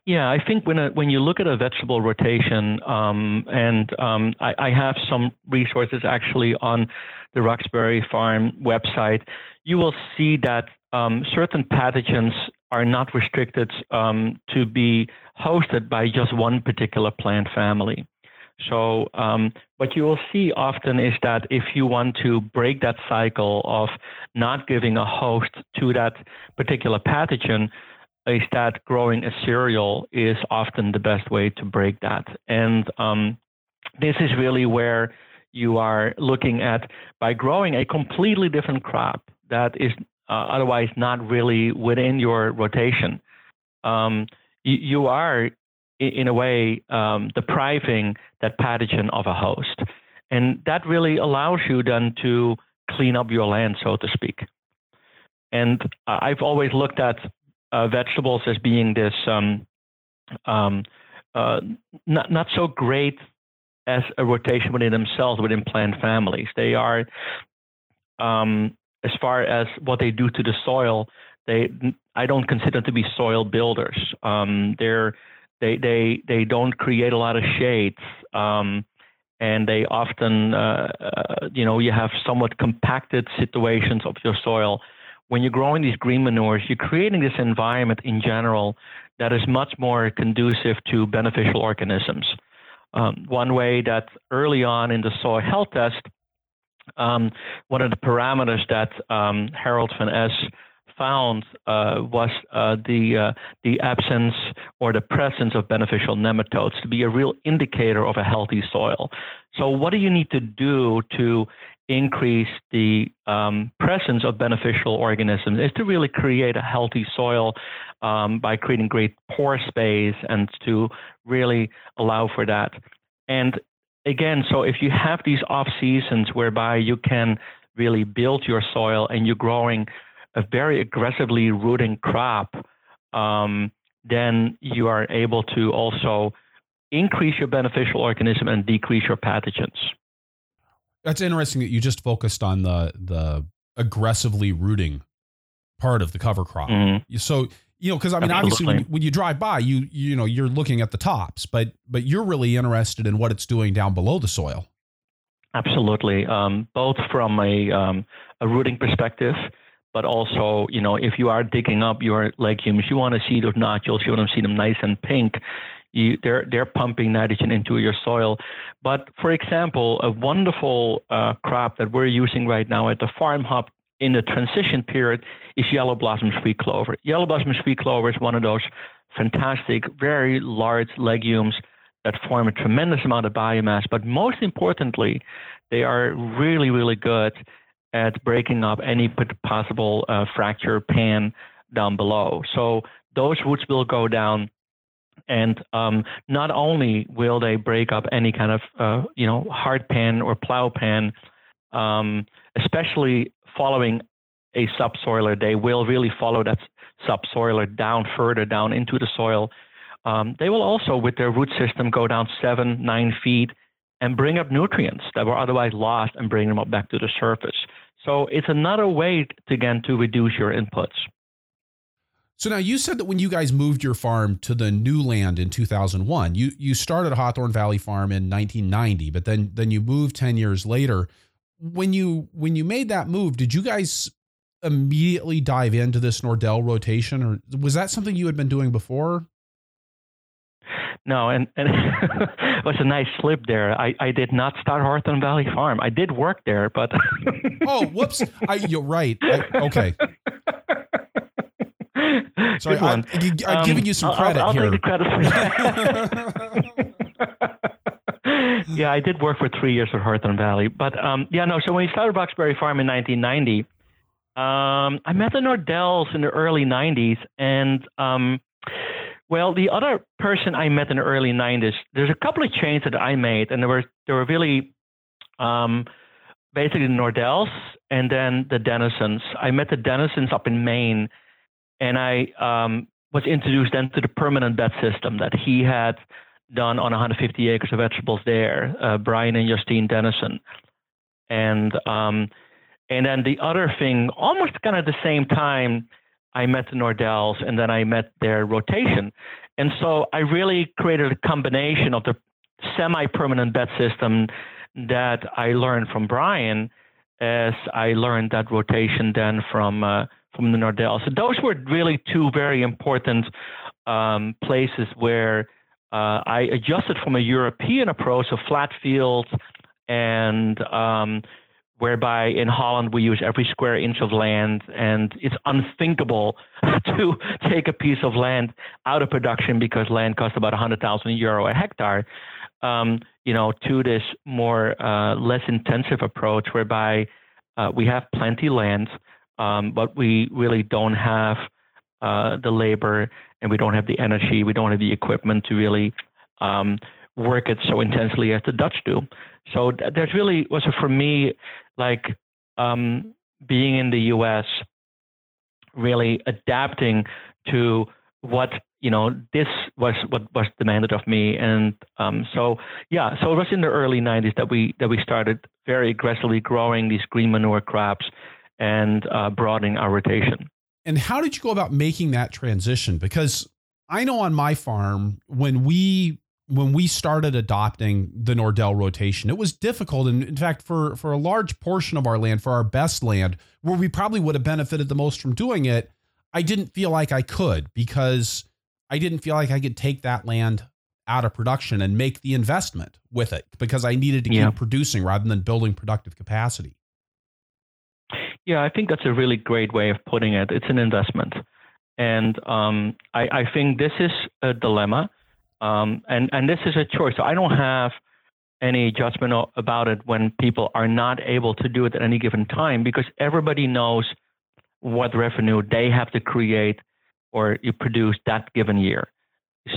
Yeah, I think when a, when you look at a vegetable rotation, um, and um, I, I, have some resources actually on the Roxbury Farm website, you will see that um, certain pathogens are not restricted um, to be hosted by just one particular plant family. So, um, what you will see often is that if you want to break that cycle of not giving a host to that particular pathogen, is that growing a cereal is often the best way to break that. And um, this is really where you are looking at by growing a completely different crop that is uh, otherwise not really within your rotation, um, you, you, are in a way um, depriving that pathogen of a host, and that really allows you then to clean up your land, so to speak. And I've always looked at uh, vegetables as being this um, um uh, not not so great as a rotation within themselves within plant families. They are um, as far as what they do to the soil, they I don't consider them to be soil builders. Um, they're they they they don't create a lot of shades. Um, and they often, uh, uh, you know, you have somewhat compacted situations of your soil. When you're growing these green manures, you're creating this environment in general that is much more conducive to beneficial organisms. Um, one way that early on in the soil health test, um, one of the parameters that um, Harold van Es found uh, was uh, the uh, the absence or the presence of beneficial nematodes to be a real indicator of a healthy soil. So, what do you need to do to increase the um, presence of beneficial organisms? Is to really create a healthy soil um, by creating great pore space and to really allow for that. And again, so if you have these off seasons whereby you can really build your soil and you're growing a very aggressively rooting crop, um, then you are able to also increase your beneficial organism and decrease your pathogens. That's interesting that you just focused on the the aggressively rooting part of the cover crop. Mm-hmm. So you know, because I mean, Absolutely. obviously, when, when, you drive by, you you know, you're looking at the tops, but but you're really interested in what it's doing down below the soil. Absolutely, um, both from a um, a rooting perspective, but also, you know, if you are digging up your legumes, you want to see those nodules, you want to see them nice and pink. You, they're they're pumping nitrogen into your soil. But for example, a wonderful uh, crop that we're using right now at the Farm Hub in the transition period is yellow blossom sweet clover. Yellow blossom sweet clover is one of those fantastic, very large legumes that form a tremendous amount of biomass. But most importantly, they are really, really good at breaking up any possible uh, fracture pan down below. So those roots will go down, and um, not only will they break up any kind of uh, you know hard pan or plow pan, um, especially following a subsoiler, they will really follow that subsoiler down further down into the soil. Um, they will also, with their root system, go down seven, nine feet and bring up nutrients that were otherwise lost and bring them up back to the surface. So it's another way, to, again, to reduce your inputs. So now you said that when you guys moved your farm to the new land in 2001, you you started Hawthorne Valley Farm in 1990, but then then you moved 10 years later. When you when you made that move, did you guys immediately dive into this Nordell rotation or was that something you had been doing before? No, and, and <laughs> it was a nice slip there. I, I did not start Hawthorne Valley Farm. I did work there, but <laughs> oh, whoops! I, you're right. I, okay. <laughs> Sorry, I, am um, giving you some credit I'll, I'll here. Take the credit yeah, I did work for three years at Hawthorne Valley, but um, yeah, no. So when we started Roxbury Farm in 1990, um, I met the Nordells in the early 90s, and um, well, the other person I met in the early '90s, there's a couple of changes that I made, and there were there were really um, basically the Nordells and then the Denisons. I met the Denisons up in Maine, and I um, was introduced then to the permanent bed system that he had done on 150 acres of vegetables there, uh, Brian and Justine Denison, and um, and then the other thing, almost kind of the same time I met the Nordells and then I met their rotation. And so I really created a combination of the semi permanent bed system that I learned from Brian as I learned that rotation then from uh, from the Nordells. So those were really two very important um, places where uh, I adjusted from a European approach of flat fields and um, whereby in Holland we use every square inch of land, and it's unthinkable <laughs> to take a piece of land out of production because land costs about 100,000 euro a hectare. Um, you know, to this more uh, less intensive approach, whereby uh, we have plenty land, um, but we really don't have uh, the labor and we don't have the energy, we don't have the equipment to really um, work it so intensely as the Dutch do. So there's really was for me like um, being in the U.S. really adapting to what you know this was what was demanded of me and um, so yeah so it was in the early 90s that we that we started very aggressively growing these green manure crops and uh, broadening our rotation and how did you go about making that transition because I know on my farm when we when we started adopting the Nordell rotation, it was difficult. And in fact, for for a large portion of our land, for our best land, where we probably would have benefited the most from doing it, I didn't feel like I could because I didn't feel like I could take that land out of production and make the investment with it because I needed to keep producing rather than building productive capacity. Yeah, I think that's a really great way of putting it. It's an investment. And um, I, I, think this is a dilemma. Um, and, and this is a choice. So I don't have any judgment about it when people are not able to do it at any given time because everybody knows what revenue they have to create or you produce that given year.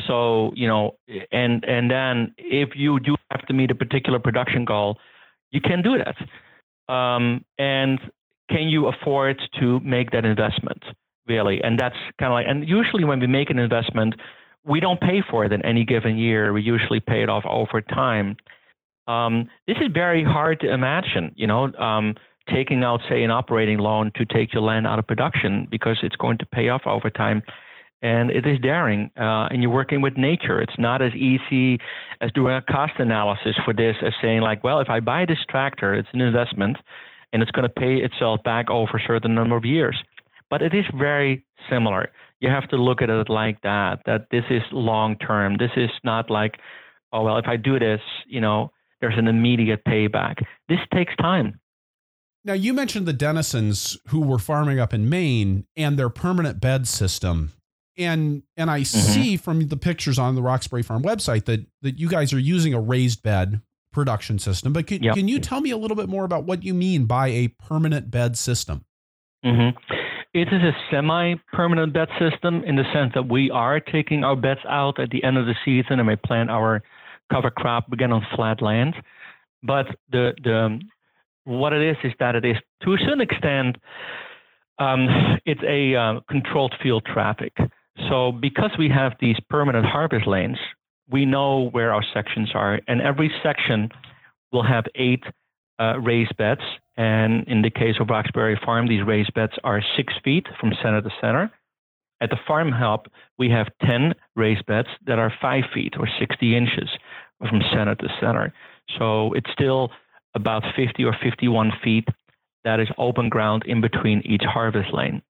So, you know, and and then if you do have to meet a particular production goal, you can do that. Um, and can you afford to make that investment really? And that's kind of like, and usually when we make an investment, we don't pay for it in any given year. We usually pay it off over time. Um, this is very hard to imagine, you know, um, taking out, say, an operating loan to take your land out of production because it's going to pay off over time and it is daring. Uh, and you're working with nature. It's not as easy as doing a cost analysis for this as saying like, well, if I buy this tractor, it's an investment, and it's going to pay itself back over a certain number of years. But it is very similar. You have to look at it like that. That this is long term. This is not like, oh well, if I do this, you know, there's an immediate payback. This takes time. Now, you mentioned the Denisons who were farming up in Maine and their permanent bed system and and I mm-hmm. see from the pictures on the Roxbury Farm website that that you guys are using a raised bed production system. But can, yep. can you tell me a little bit more about what you mean by a permanent bed system? Mm-hmm. It is a semi-permanent bed system in the sense that we are taking our beds out at the end of the season and we plant our cover crop again on flat land. But the the what it is is that it is to a certain extent um, it's a uh, controlled field traffic. So because we have these permanent harvest lanes, we know where our sections are, and every section will have eight uh, raised beds. And in the case of Roxbury Farm, these raised beds are six feet from center to center. At the Farm Hub, we have 10 raised beds that are five feet or 60 inches from center to center. So it's still about 50 or 51 feet that is open ground in between each harvest lane.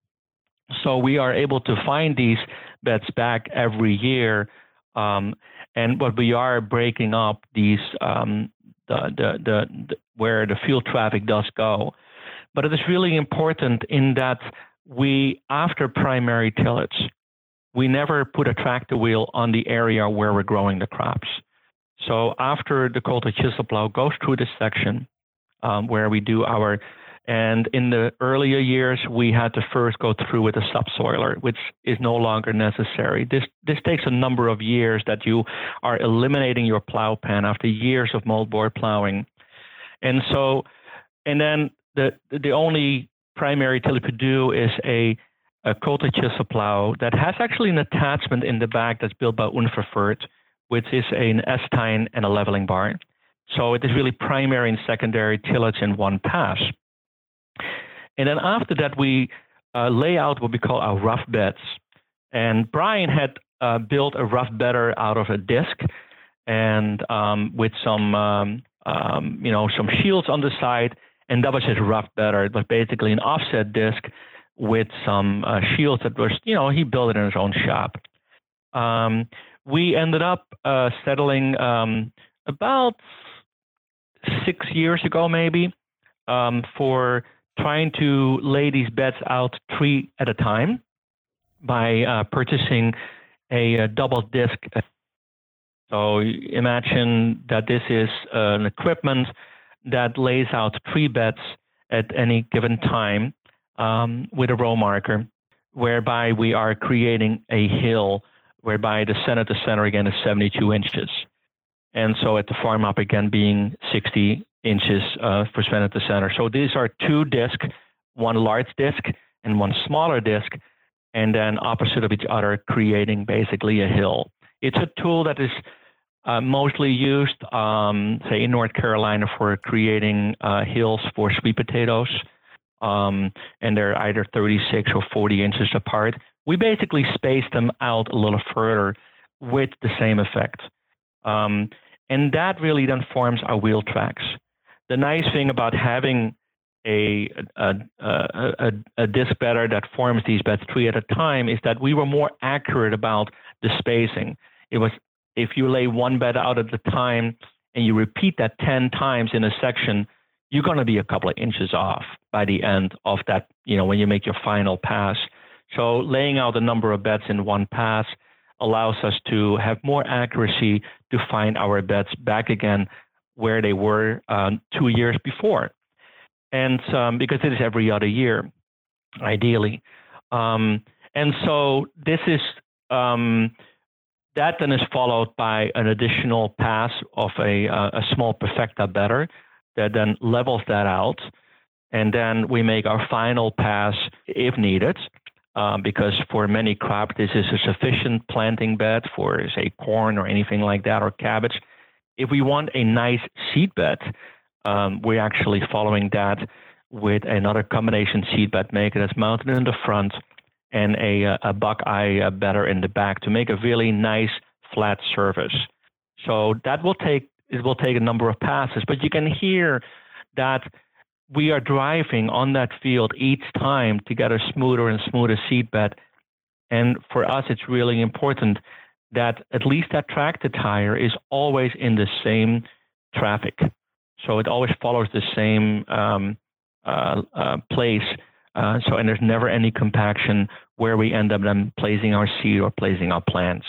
So we are able to find these beds back every year. Um, and what we are breaking up these um, the, the, the, the, where the field traffic does go. But it is really important in that we after primary tillage, we never put a tractor wheel on the area where we're growing the crops. So after the Coulter chisel plow goes through this section um, where we do our and in the earlier years, we had to first go through with a subsoiler, which is no longer necessary. This this takes a number of years that you are eliminating your plow pan after years of moldboard plowing, and so, and then the the only primary till you do is a a Coulter chisel plow that has actually an attachment in the back that's built by Unverferth, which is an S-tine and a leveling bar. So it is really primary and secondary tillage in one pass. And then after that, we uh, lay out what we call our rough beds. And Brian had uh, built a rough bedder out of a disc and um, with some, um, um, you know, some shields on the side. And that was his rough bedder. It was basically an offset disc with some uh, shields that was, you know, he built it in his own shop. Um, we ended up uh, settling um, about six years ago, maybe, um, for trying to lay these beds out three at a time by uh, purchasing a, a, double disc. So imagine that this is an equipment that lays out three beds at any given time um, with a row marker, whereby we are creating a hill whereby the center to center again is 72 inches. And so at the Farm Hub again being 60 inches uh, for at the center. So these are two discs, one large disc and one smaller disc, and then opposite of each other, creating basically a hill. It's a tool that is uh, mostly used, um, say, in North Carolina for creating uh, hills for sweet potatoes. Um, and they're either 36 or 40 inches apart. we basically space them out a little further with the same effect. Um, and that really then forms our wheel tracks. The nice thing about having a, a, a, a, disc bedder that forms these beds three at a time is that we were more accurate about the spacing. It was if you lay one bed out at a time and you repeat that 10 times in a section, you're going to be a couple of inches off by the end of that, you know, when you make your final pass. So laying out a number of beds in one pass allows us to have more accuracy to find our beds back again where they were um, two years before. And um, because it is every other year, ideally. Um, and so this is um, that then is followed by an additional pass of a, uh, a small perfecta better that then levels that out. And then we make our final pass if needed. Um, because for many crops, this is a sufficient planting bed for, say, corn or anything like that, or cabbage. If we want a nice seed bed, um, we're actually following that with another combination seed bed maker that's mounted in the front and a, uh, a buckeye uh, bedder in the back to make a really nice flat surface. So that will take it will take a number of passes, but you can hear that we are driving on that field each time to get a smoother and smoother seed bed. And for us, it's really important that at least that tractor tire is always in the same traffic. So it always follows the same um, uh, uh, place uh, so, and there's never any compaction where we end up then placing our seed or placing our plants.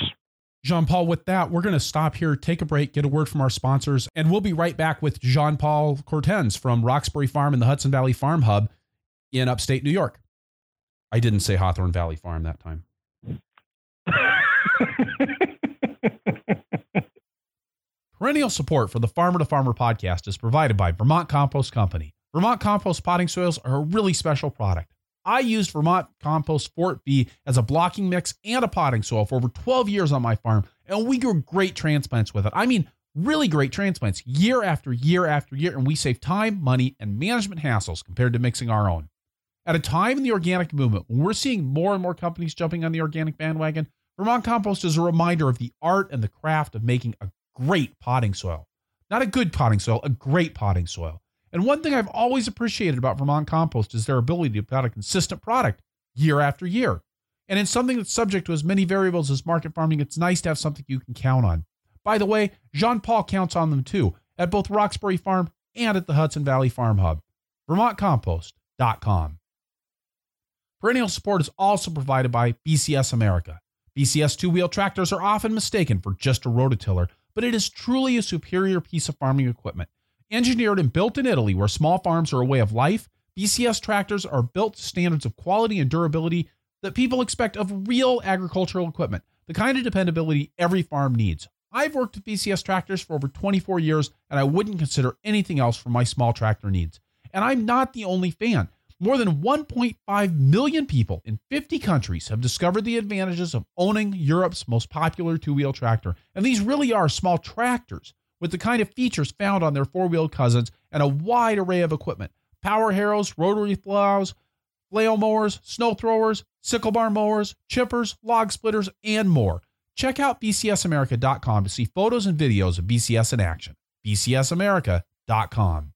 Jean Paul, with that, we're going to stop here, take a break, get a word from our sponsors, and we'll be right back with Jean Paul Courtens from Roxbury Farm and the Hudson Valley Farm Hub in upstate New York. I didn't say Hawthorne Valley Farm that time. <laughs> Perennial support for the Farmer to Farmer podcast is provided by Vermont Compost Company. Vermont compost potting soils are a really special product. I used Vermont Compost Fort Vee as a blocking mix and a potting soil for over 12 years on my farm, and we grew great transplants with it. I mean, really great transplants year after year after year, and we save time, money, and management hassles compared to mixing our own. At a time in the organic movement when we're seeing more and more companies jumping on the organic bandwagon, Vermont Compost is a reminder of the art and the craft of making a great potting soil. Not a good potting soil, a great potting soil. And one thing I've always appreciated about Vermont Compost is their ability to put out a consistent product year after year. And in something that's subject to as many variables as market farming, it's nice to have something you can count on. By the way, Jean Paul counts on them too at both Roxbury Farm and at the Hudson Valley Farm Hub. VermontCompost.com. Perennial support is also provided by BCS America. BCS two wheel tractors are often mistaken for just a rototiller, but it is truly a superior piece of farming equipment. Engineered and built in Italy, where small farms are a way of life, BCS tractors are built to standards of quality and durability that people expect of real agricultural equipment, the kind of dependability every farm needs. I've worked with BCS tractors for over 24 years, and I wouldn't consider anything else for my small tractor needs. And I'm not the only fan. More than 1.5 million people in 50 countries have discovered the advantages of owning Europe's most popular two wheel tractor. And these really are small tractors with the kind of features found on their four wheel cousins and a wide array of equipment power harrows, rotary plows, flail mowers, snow throwers, sickle bar mowers, chippers, log splitters, and more. Check out bcsamerica.com to see photos and videos of BCS in action. bcsamerica.com.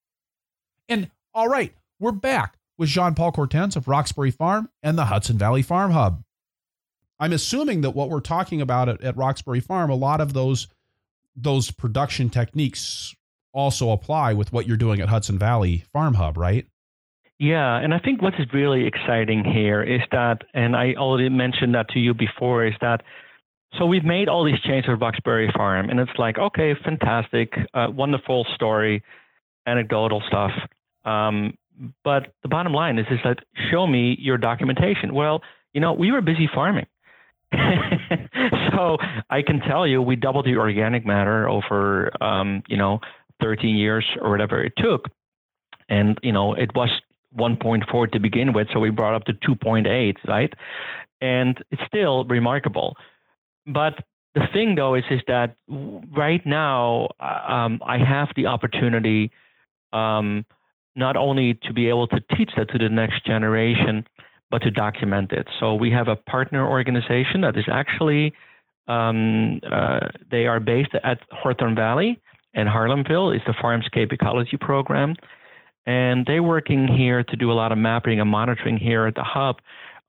And all right, we're back with Jean Paul Courtens of Roxbury Farm and the Hudson Valley Farm Hub. I'm assuming that what we're talking about at, at Roxbury Farm, a lot of those those production techniques also apply with what you're doing at Hudson Valley Farm Hub, right? Yeah, and I think what is really exciting here is that, and I already mentioned that to you before, is that so we've made all these changes at Roxbury Farm, and it's like, okay, fantastic, uh, wonderful story, anecdotal stuff. Um, but the bottom line is, is that show me your documentation. Well, you know, we were busy farming. <laughs> so I can tell you, we doubled the organic matter over, um, you know, 13 years or whatever it took, and you know, it was 1.4 to begin with, so we brought up to 2.8, right? And it's still remarkable. But the thing, though, is is that right now um, I have the opportunity um, not only to be able to teach that to the next generation, but to document it. So we have a partner organization that is actually um, uh, they are based at Hawthorne Valley and Harlemville. is the Farmscape Ecology Program, and they're working here to do a lot of mapping and monitoring here at the hub.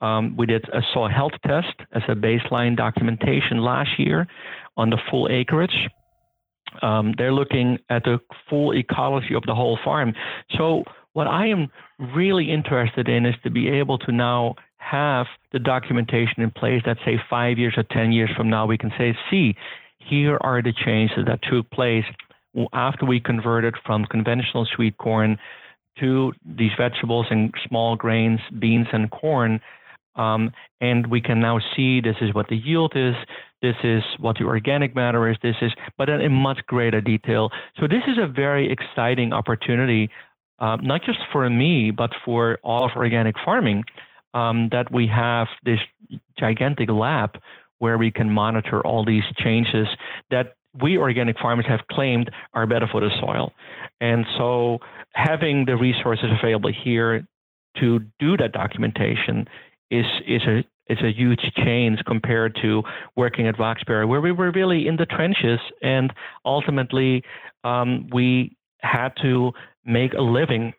Um, we did a soil health test as a baseline documentation last year on the full acreage. Um, they're looking at the full ecology of the whole farm. So what I am really interested in is to be able to now have the documentation in place that say five years or 10 years from now, we can say, see, here are the changes that took place after we converted from conventional sweet corn to these vegetables and small grains, beans and corn. Um, and we can now see this is what the yield is, this is what the organic matter is, this is, but in much greater detail. So this is a very exciting opportunity um, not just for me, but for all of organic farming, um, that we have this gigantic lab where we can monitor all these changes that we organic farmers have claimed are better for the soil. And so having the resources available here to do that documentation is, is a is a huge change compared to working at Roxbury, where we were really in the trenches, and ultimately um, we had to make a living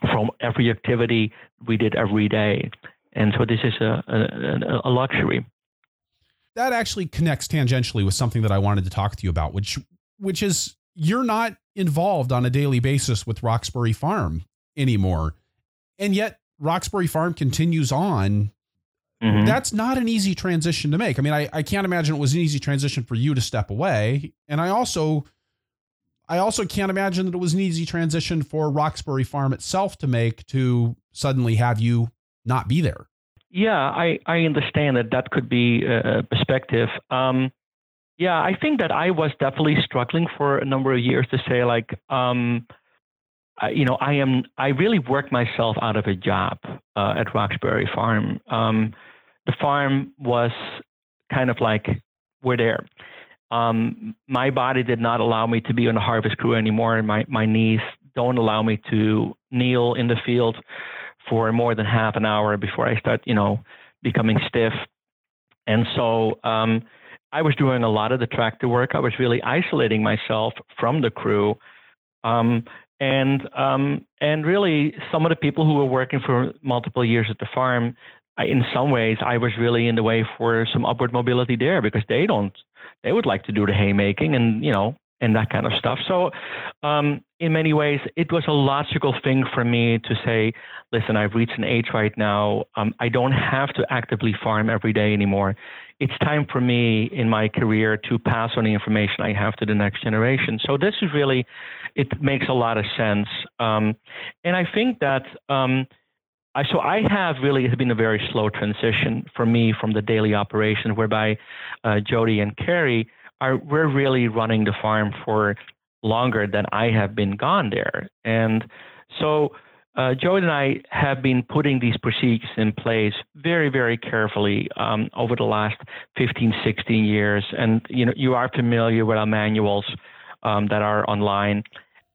from every activity we did every day. And so this is a, a, a luxury. That actually connects tangentially with something that I wanted to talk to you about, which which is you're not involved on a daily basis with Roxbury Farm anymore. And yet Roxbury Farm continues on. Mm-hmm. That's not an easy transition to make. I mean, I, I can't imagine it was an easy transition for you to step away. And I also I also can't imagine that it was an easy transition for Roxbury Farm itself to make to suddenly have you not be there. Yeah, I, I understand that that could be a perspective. Um, yeah, I think that I was definitely struggling for a number of years to say like, um, You know, I am I really worked myself out of a job uh, at Roxbury Farm. Um, the farm was kind of like we're there. Um, my body did not allow me to be on the harvest crew anymore, and my, my knees don't allow me to kneel in the field for more than half an hour before I start, you know, becoming stiff. And so um, I was doing a lot of the tractor work. I was really isolating myself from the crew. Um, and um, and really, some of the people who were working for multiple years at the farm, I, in some ways, I was really in the way for some upward mobility there because they don't they would like to do the haymaking and you know and that kind of stuff. So, um, in many ways, it was a logical thing for me to say, listen, I've reached an age right now. Um, I don't have to actively farm every day anymore. It's time for me in my career to pass on the information I have to the next generation. So, this is really, it makes a lot of sense. Um, and I think that. Um, I, so I have really it's been a very slow transition for me from the daily operation, whereby uh, Jody and Carrie are we're really running the farm for longer than I have been gone there, and so uh, Jody and I have been putting these procedures in place very, very carefully um, over the last 15, 16 years, and you know you are familiar with our manuals um, that are online,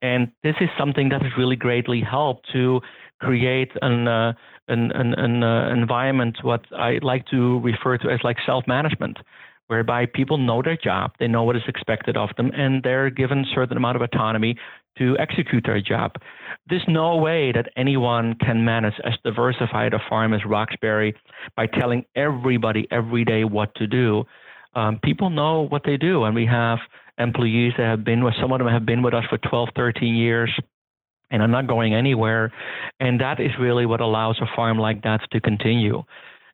and this is something that has really greatly helped to create an uh, an, an, an uh, environment what I like to refer to as like self-management, whereby people know their job, they know what is expected of them, and they're given a certain amount of autonomy to execute their job. There's no way that anyone can manage as diversified a farm as Roxbury by telling everybody every day what to do. Um, people know what they do, and we have employees that have been with some of them have been with us for 12, 13 years and I'm not going anywhere. And that is really what allows a farm like that to continue.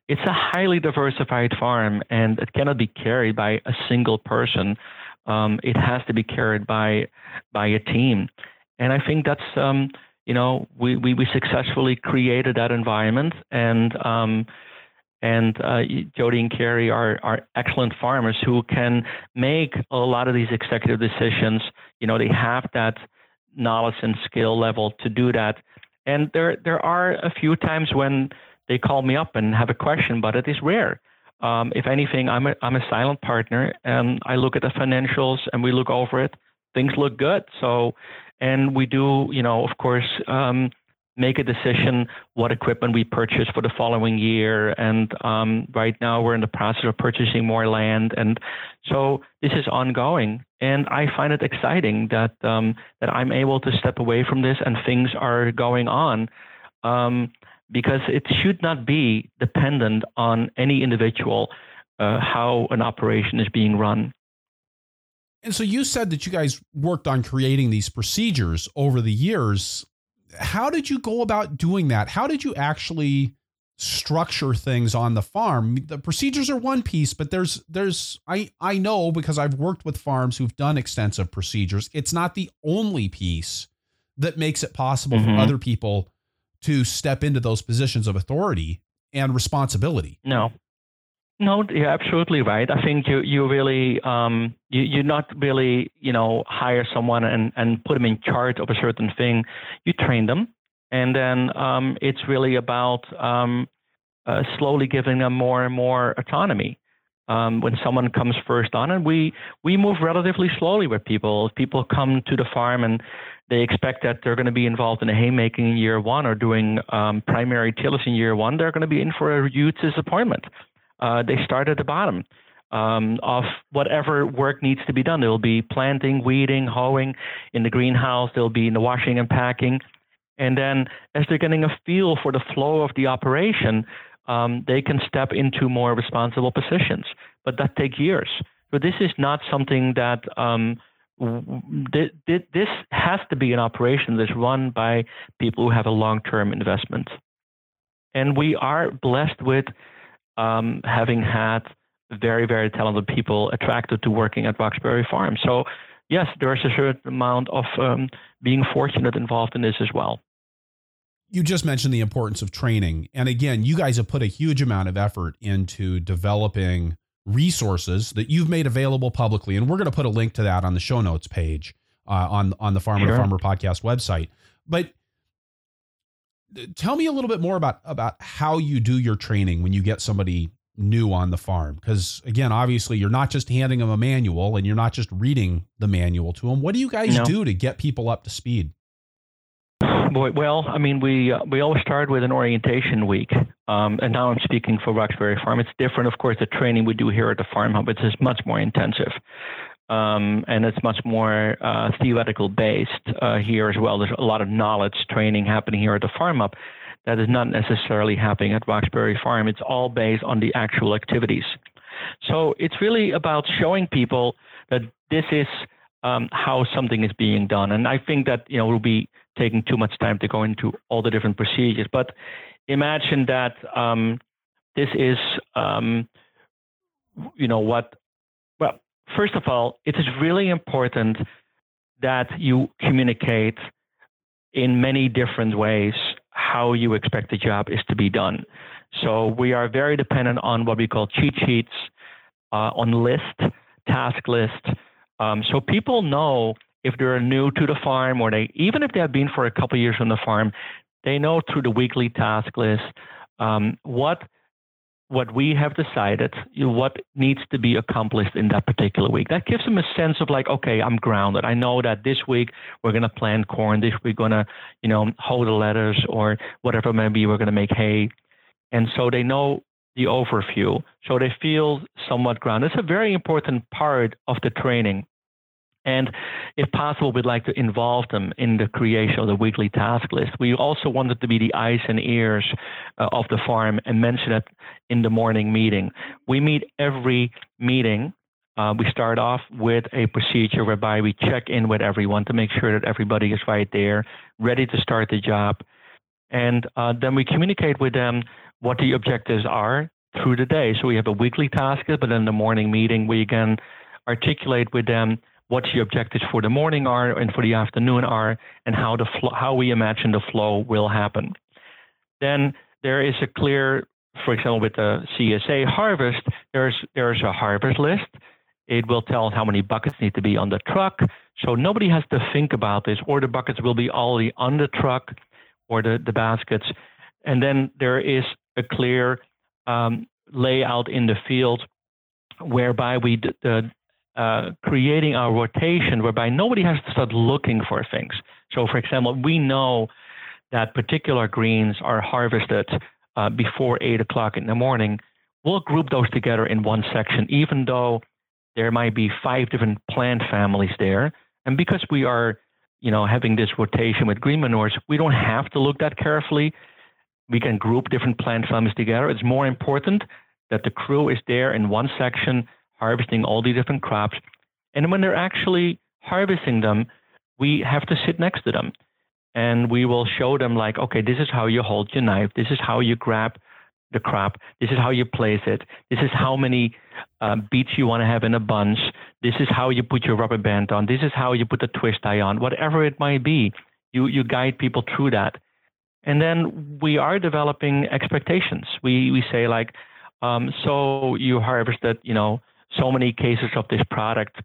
It's a highly diversified farm, and it cannot be carried by a single person. Um, it has to be carried by by a team, and I think that's um, you know we, we, we successfully created that environment, and um, and uh, Jody and Carrie are are excellent farmers who can make a lot of these executive decisions. You know, they have that knowledge and skill level to do that. And there there are a few times when they call me up and have a question, but it is rare. Um, if anything, I'm a, I'm a silent partner, and I look at the financials and we look over it. Things look good. So, and we do, you know, of course, um, make a decision what equipment we purchase for the following year. And um, right now we're in the process of purchasing more land, and so this is ongoing. And I find it exciting that um, that I'm able to step away from this and things are going on. Because it should not be dependent on any individual uh, how an operation is being run. And so you said that you guys worked on creating these procedures over the years. How did you go about doing that? How did you actually structure things on the farm? The procedures are one piece, but there's there's I I know because I've worked with farms who've done extensive procedures. It's not the only piece that makes it possible mm-hmm. for other people to step into those positions of authority and responsibility. No. No, you're absolutely right. I think you you really um, you you not really you know hire someone and and put them in charge of a certain thing. You train them, and then um, it's really about um, uh, slowly giving them more and more autonomy. Um, when someone comes first on, and we we move relatively slowly with people. People come to the farm and they expect that they're going to be involved in a haymaking in year one or doing um, primary tillage in year one. They're going to be in for a huge disappointment. Uh, they start at the bottom um, of whatever work needs to be done. There will be planting, weeding, hoeing in the greenhouse. There'll be in the washing and packing. And then as they're getting a feel for the flow of the operation, um, they can step into more responsible positions. But that takes years. So this is not something that um, this has to be an operation that's run by people who have a long-term investment. And we are blessed with um, having had very, very talented people attracted to working at Roxbury Farm. So, yes, there's a certain amount of um, being fortunate involved in this as well. You just mentioned the importance of training. And again, you guys have put a huge amount of effort into developing resources that you've made available publicly, and we're going to put a link to that on the show notes page uh, on on the Farmer sure. to Farmer podcast website. But uh, tell me a little bit more about about how you do your training when you get somebody new on the farm because again obviously you're not just handing them a manual and you're not just reading the manual to them what do you guys no. do to get people up to speed Boy, well, I mean, we uh, we always start with an orientation week, um, and now I'm speaking for Roxbury Farm. It's different, of course. The training we do here at the Farm Hub it's much more intensive, um, and it's much more uh, theoretical based uh, here as well. There's a lot of knowledge training happening here at the Farm Hub that is not necessarily happening at Roxbury Farm. It's all based on the actual activities. So it's really about showing people that this is um, how something is being done, and I think that you know it will be taking too much time to go into all the different procedures. But imagine that um, this is, um, you know, what, well, first of all, it is really important that you communicate in many different ways how you expect the job is to be done. So we are very dependent on what we call cheat sheets, uh, on list, task list. Um, so people know if they're new to the farm or they even if they have been for a couple years on the farm, they know through the weekly task list um, what what we have decided, what needs to be accomplished in that particular week. That gives them a sense of like, okay, I'm grounded. I know that this week we're going to plant corn. This week we're going to, you know, hoe the lettuce or whatever maybe we're going to make hay. And so they know the overview. So they feel somewhat grounded. It's a very important part of the training. And if possible, we'd like to involve them in the creation of the weekly task list. We also wanted to be the eyes and ears uh, of the farm and mention it in the morning meeting. We meet every meeting. Uh, we start off with a procedure whereby we check in with everyone to make sure that everybody is right there, ready to start the job. And uh, then we communicate with them what the objectives are through the day. So we have a weekly task, list, but in the morning meeting, we can articulate with them what the objectives for the morning are and for the afternoon are, and how the fl- how we imagine the flow will happen. Then there is a clear, for example, with the CSA harvest, there's there's a harvest list. It will tell how many buckets need to be on the truck, so nobody has to think about this, or the buckets will be already on the truck, or the the baskets, and then there is a clear um, layout in the field whereby we d- the uh, creating a rotation whereby nobody has to start looking for things. So, for example, we know that particular greens are harvested uh, before eight o'clock in the morning, we'll group those together in one section, even though there might be five different plant families there. And because we are, you know, having this rotation with green manures, we don't have to look that carefully. We can group different plant families together. It's more important that the crew is there in one section harvesting all these different crops. And when they're actually harvesting them, we have to sit next to them and we will show them like, okay, this is how you hold your knife. This is how you grab the crop. This is how you place it. This is how many uh, beets you want to have in a bunch. This is how you put your rubber band on. This is how you put the twist tie on. Whatever it might be, you you guide people through that. And then we are developing expectations. We we say like, um, so you harvested, you know, so many cases of this product.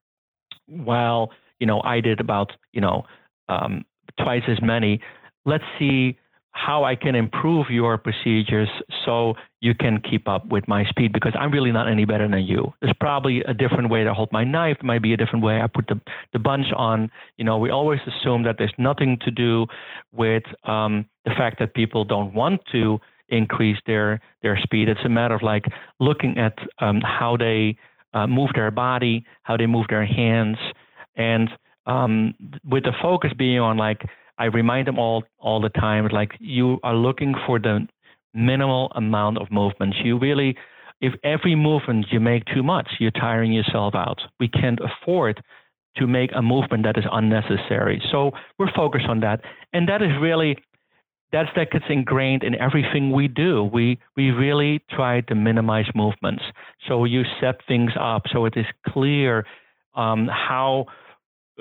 Well, you know, I did about, you know, um, twice as many. Let's see how I can improve your procedures so you can keep up with my speed because I'm really not any better than you. There's probably a different way to hold my knife. There might be a different way I put the, the bunch on. You know, we always assume that there's nothing to do with um, the fact that people don't want to increase their their speed. It's a matter of like looking at um, how they uh, move their body, how they move their hands, and um, with the focus being on like I remind them all all the time, like you are looking for the minimal amount of movements. You really, if every movement you make too much, you're tiring yourself out. We can't afford to make a movement that is unnecessary. So we're focused on that, and that is really that's that gets ingrained in everything we do. We we really try to minimize movements. So you set things up so it is clear um, how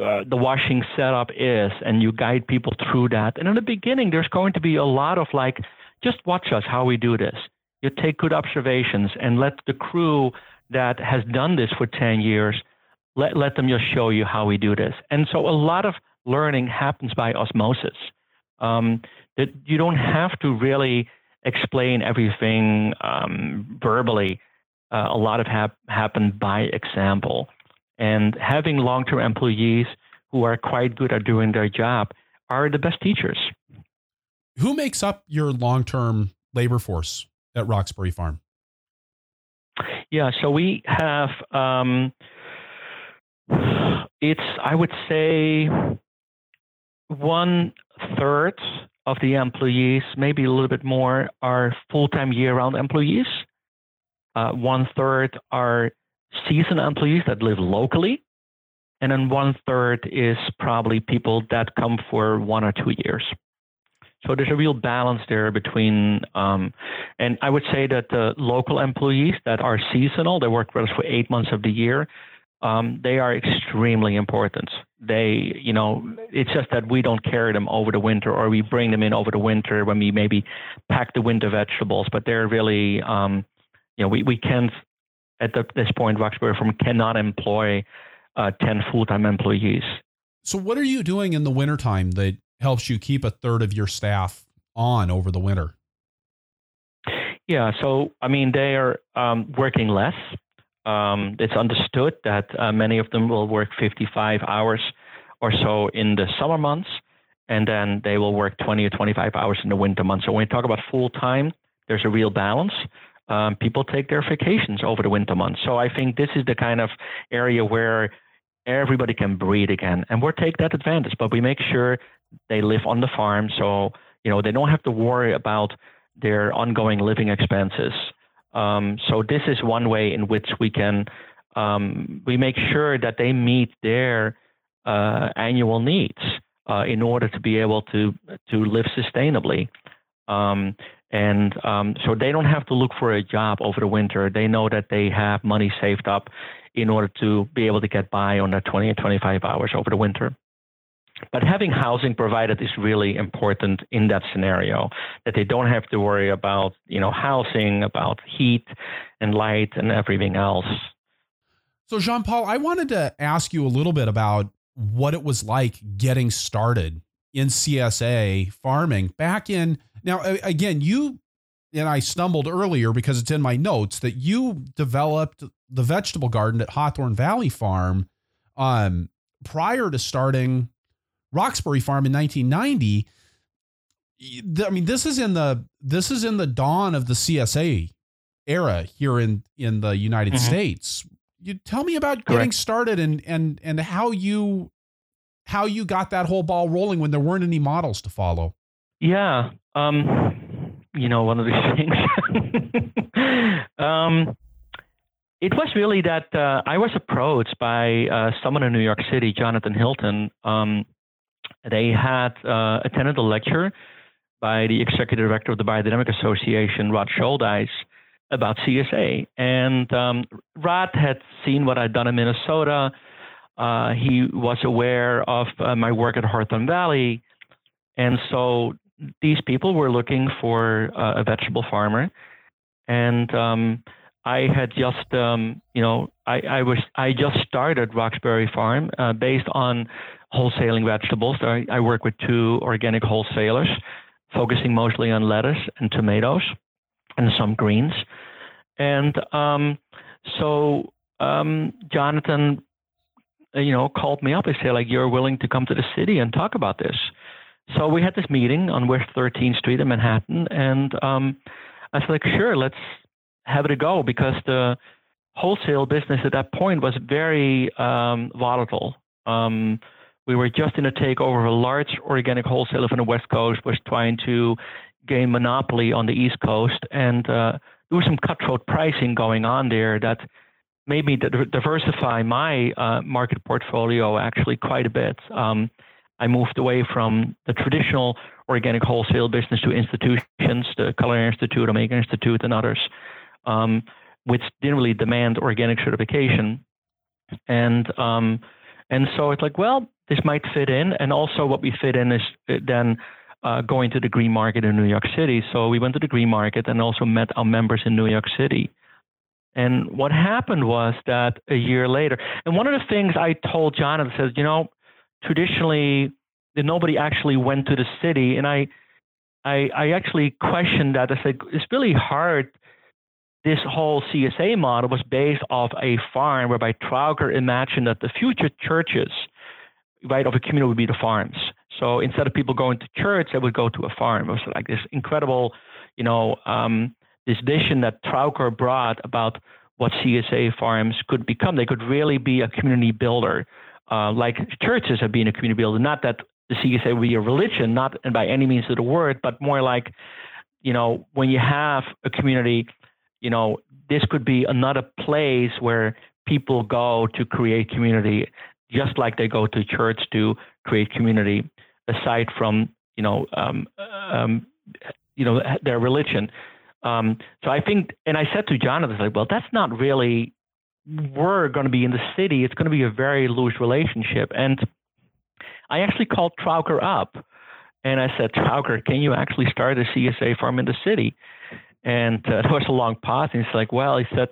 uh, the washing setup is, and you guide people through that. And in the beginning, there's going to be a lot of like, just watch us how we do this. You take good observations and let the crew that has done this for 10 years, let, let them just show you how we do this. And so a lot of learning happens by osmosis. Um, that you don't have to really explain everything um, verbally. Uh, a lot of hap- happen by example. And having long term employees who are quite good at doing their job are the best teachers. Who makes up your long term labor force at Roxbury Farm? Yeah, so we have, um, it's, I would say, one third of the employees, maybe a little bit more, are full time year round employees. Uh, one third are seasoned employees that live locally, and then one third is probably people that come for one or two years. So there's a real balance there between, um, and I would say that the local employees that are seasonal, they work with us for eight months of the year, um, they are extremely important. They, you know, it's just that we don't carry them over the winter, or we bring them in over the winter when we maybe pack the winter vegetables. But they're really, um, you know, we, we can't at the, this point, Roxbury Farm cannot employ uh, 10 full time employees. So, what are you doing in the wintertime that helps you keep a third of your staff on over the winter? Yeah, so I mean, they are um, working less. Um, it's understood that uh, many of them will work 55 hours or so in the summer months, and then they will work 20 or 25 hours in the winter months. So when we talk about full time, there's a real balance um, people take their vacations over the winter months. So I think this is the kind of area where everybody can breathe again, and we'll take that advantage. But we make sure they live on the farm, so you know they don't have to worry about their ongoing living expenses. Um, so this is one way in which we can um, we make sure that they meet their uh, annual needs uh, in order to be able to to live sustainably. Um, and um, so they don't have to look for a job over the winter. They know that they have money saved up in order to be able to get by on their 20 or 25 hours over the winter. But having housing provided is really important in that scenario, that they don't have to worry about, you know, housing, about heat and light and everything else. So Jean Paul, I wanted to ask you a little bit about what it was like getting started in CSA farming back in now, again, you and I stumbled earlier because it's in my notes that you developed the vegetable garden at Hawthorne Valley Farm um, prior to starting Roxbury Farm in 1990. I mean, this is in the this is in the dawn of the CSA era here in in the United mm-hmm. States. You tell me about Correct. getting started and and and how you how you got that whole ball rolling when there weren't any models to follow. Yeah, um, you know, one of these <laughs> things. um, it was really that uh, I was approached by uh, someone in New York City, Jonathan Hilton. Um, they had uh, attended a lecture by the executive director of the Biodynamic Association, Rod Shouldice, about CSA. And um, Rod had seen what I'd done in Minnesota. Uh, he was aware of uh, my work at Hawthorne Valley. And so these people were looking for uh, a vegetable farmer. And um, I had just, um, you know, I, I, was I just started Roxbury Farm uh, based on wholesaling vegetables. I, I work with two organic wholesalers, focusing mostly on lettuce and tomatoes and some greens. And um, so um, Jonathan, uh, you know, called me up and said, like, you're willing to come to the city and talk about this. So we had this meeting on West 13th Street in Manhattan, and um, I said, like, sure, let's have it a go because the wholesale business at that point was very um, volatile. Um, we were just in a takeover of a large organic wholesaler from the West Coast was trying to gain monopoly on the East Coast, and uh, there was some cutthroat pricing going on there that made me diversify my uh, market portfolio actually quite a bit. Um, I moved away from the traditional organic wholesale business to institutions, the Culinary Institute, Omega Institute, and others, um, which didn't really demand organic certification. And um, and so it's like, well, this might fit in. And also, what we fit in is uh, then uh, going to the green market in New York City. So we went to the green market and also met our members in New York City. And what happened was that a year later, and one of the things I told Jonathan says, you know, traditionally nobody actually went to the city, and I, I, I actually questioned that. I said it's really hard. This whole CSA model was based off a farm whereby Trauger imagined that the future churches right of a community would be the farms. So instead of people going to church, they would go to a farm. It was like this incredible, you know, um, this vision that Trauger brought about what CSA farms could become. They could really be a community builder, uh, like churches have been a community builder. Not that the CSA would be a religion, not and by any means of the word, but more like, you know, when you have a community, you know, this could be another place where people go to create community just like they go to church to create community, aside from you know um, um, you know their religion. Um, so I think, and I said to Jonathan, like, well, that's not really. We're going to be in the city. It's going to be a very loose relationship. And I actually called Trauger up, and I said, Trauger, can you actually start a CSA farm in the city? And uh, <laughs> there was a long pause, and he's like, well, he said,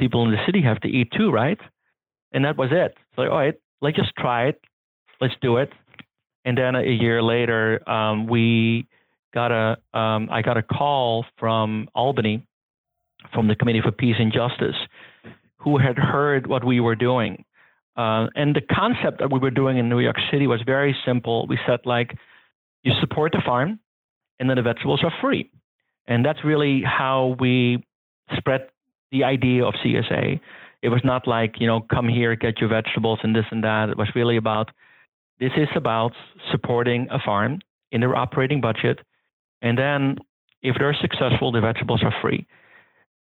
people in the city have to eat too, right? And that was it. So all right, let's just try it. Let's do it. And then a year later, um, we got a, um, I got a call from Albany, from the Committee for Peace and Justice, who had heard what we were doing. Uh, and the concept that we were doing in New York City was very simple. We said, like, you support the farm, and then the vegetables are free. And that's really how we spread the idea of CSA. It was not like, you know, come here, get your vegetables and this and that. It was really about this is about supporting a farm in their operating budget. And then if they're successful, the vegetables are free.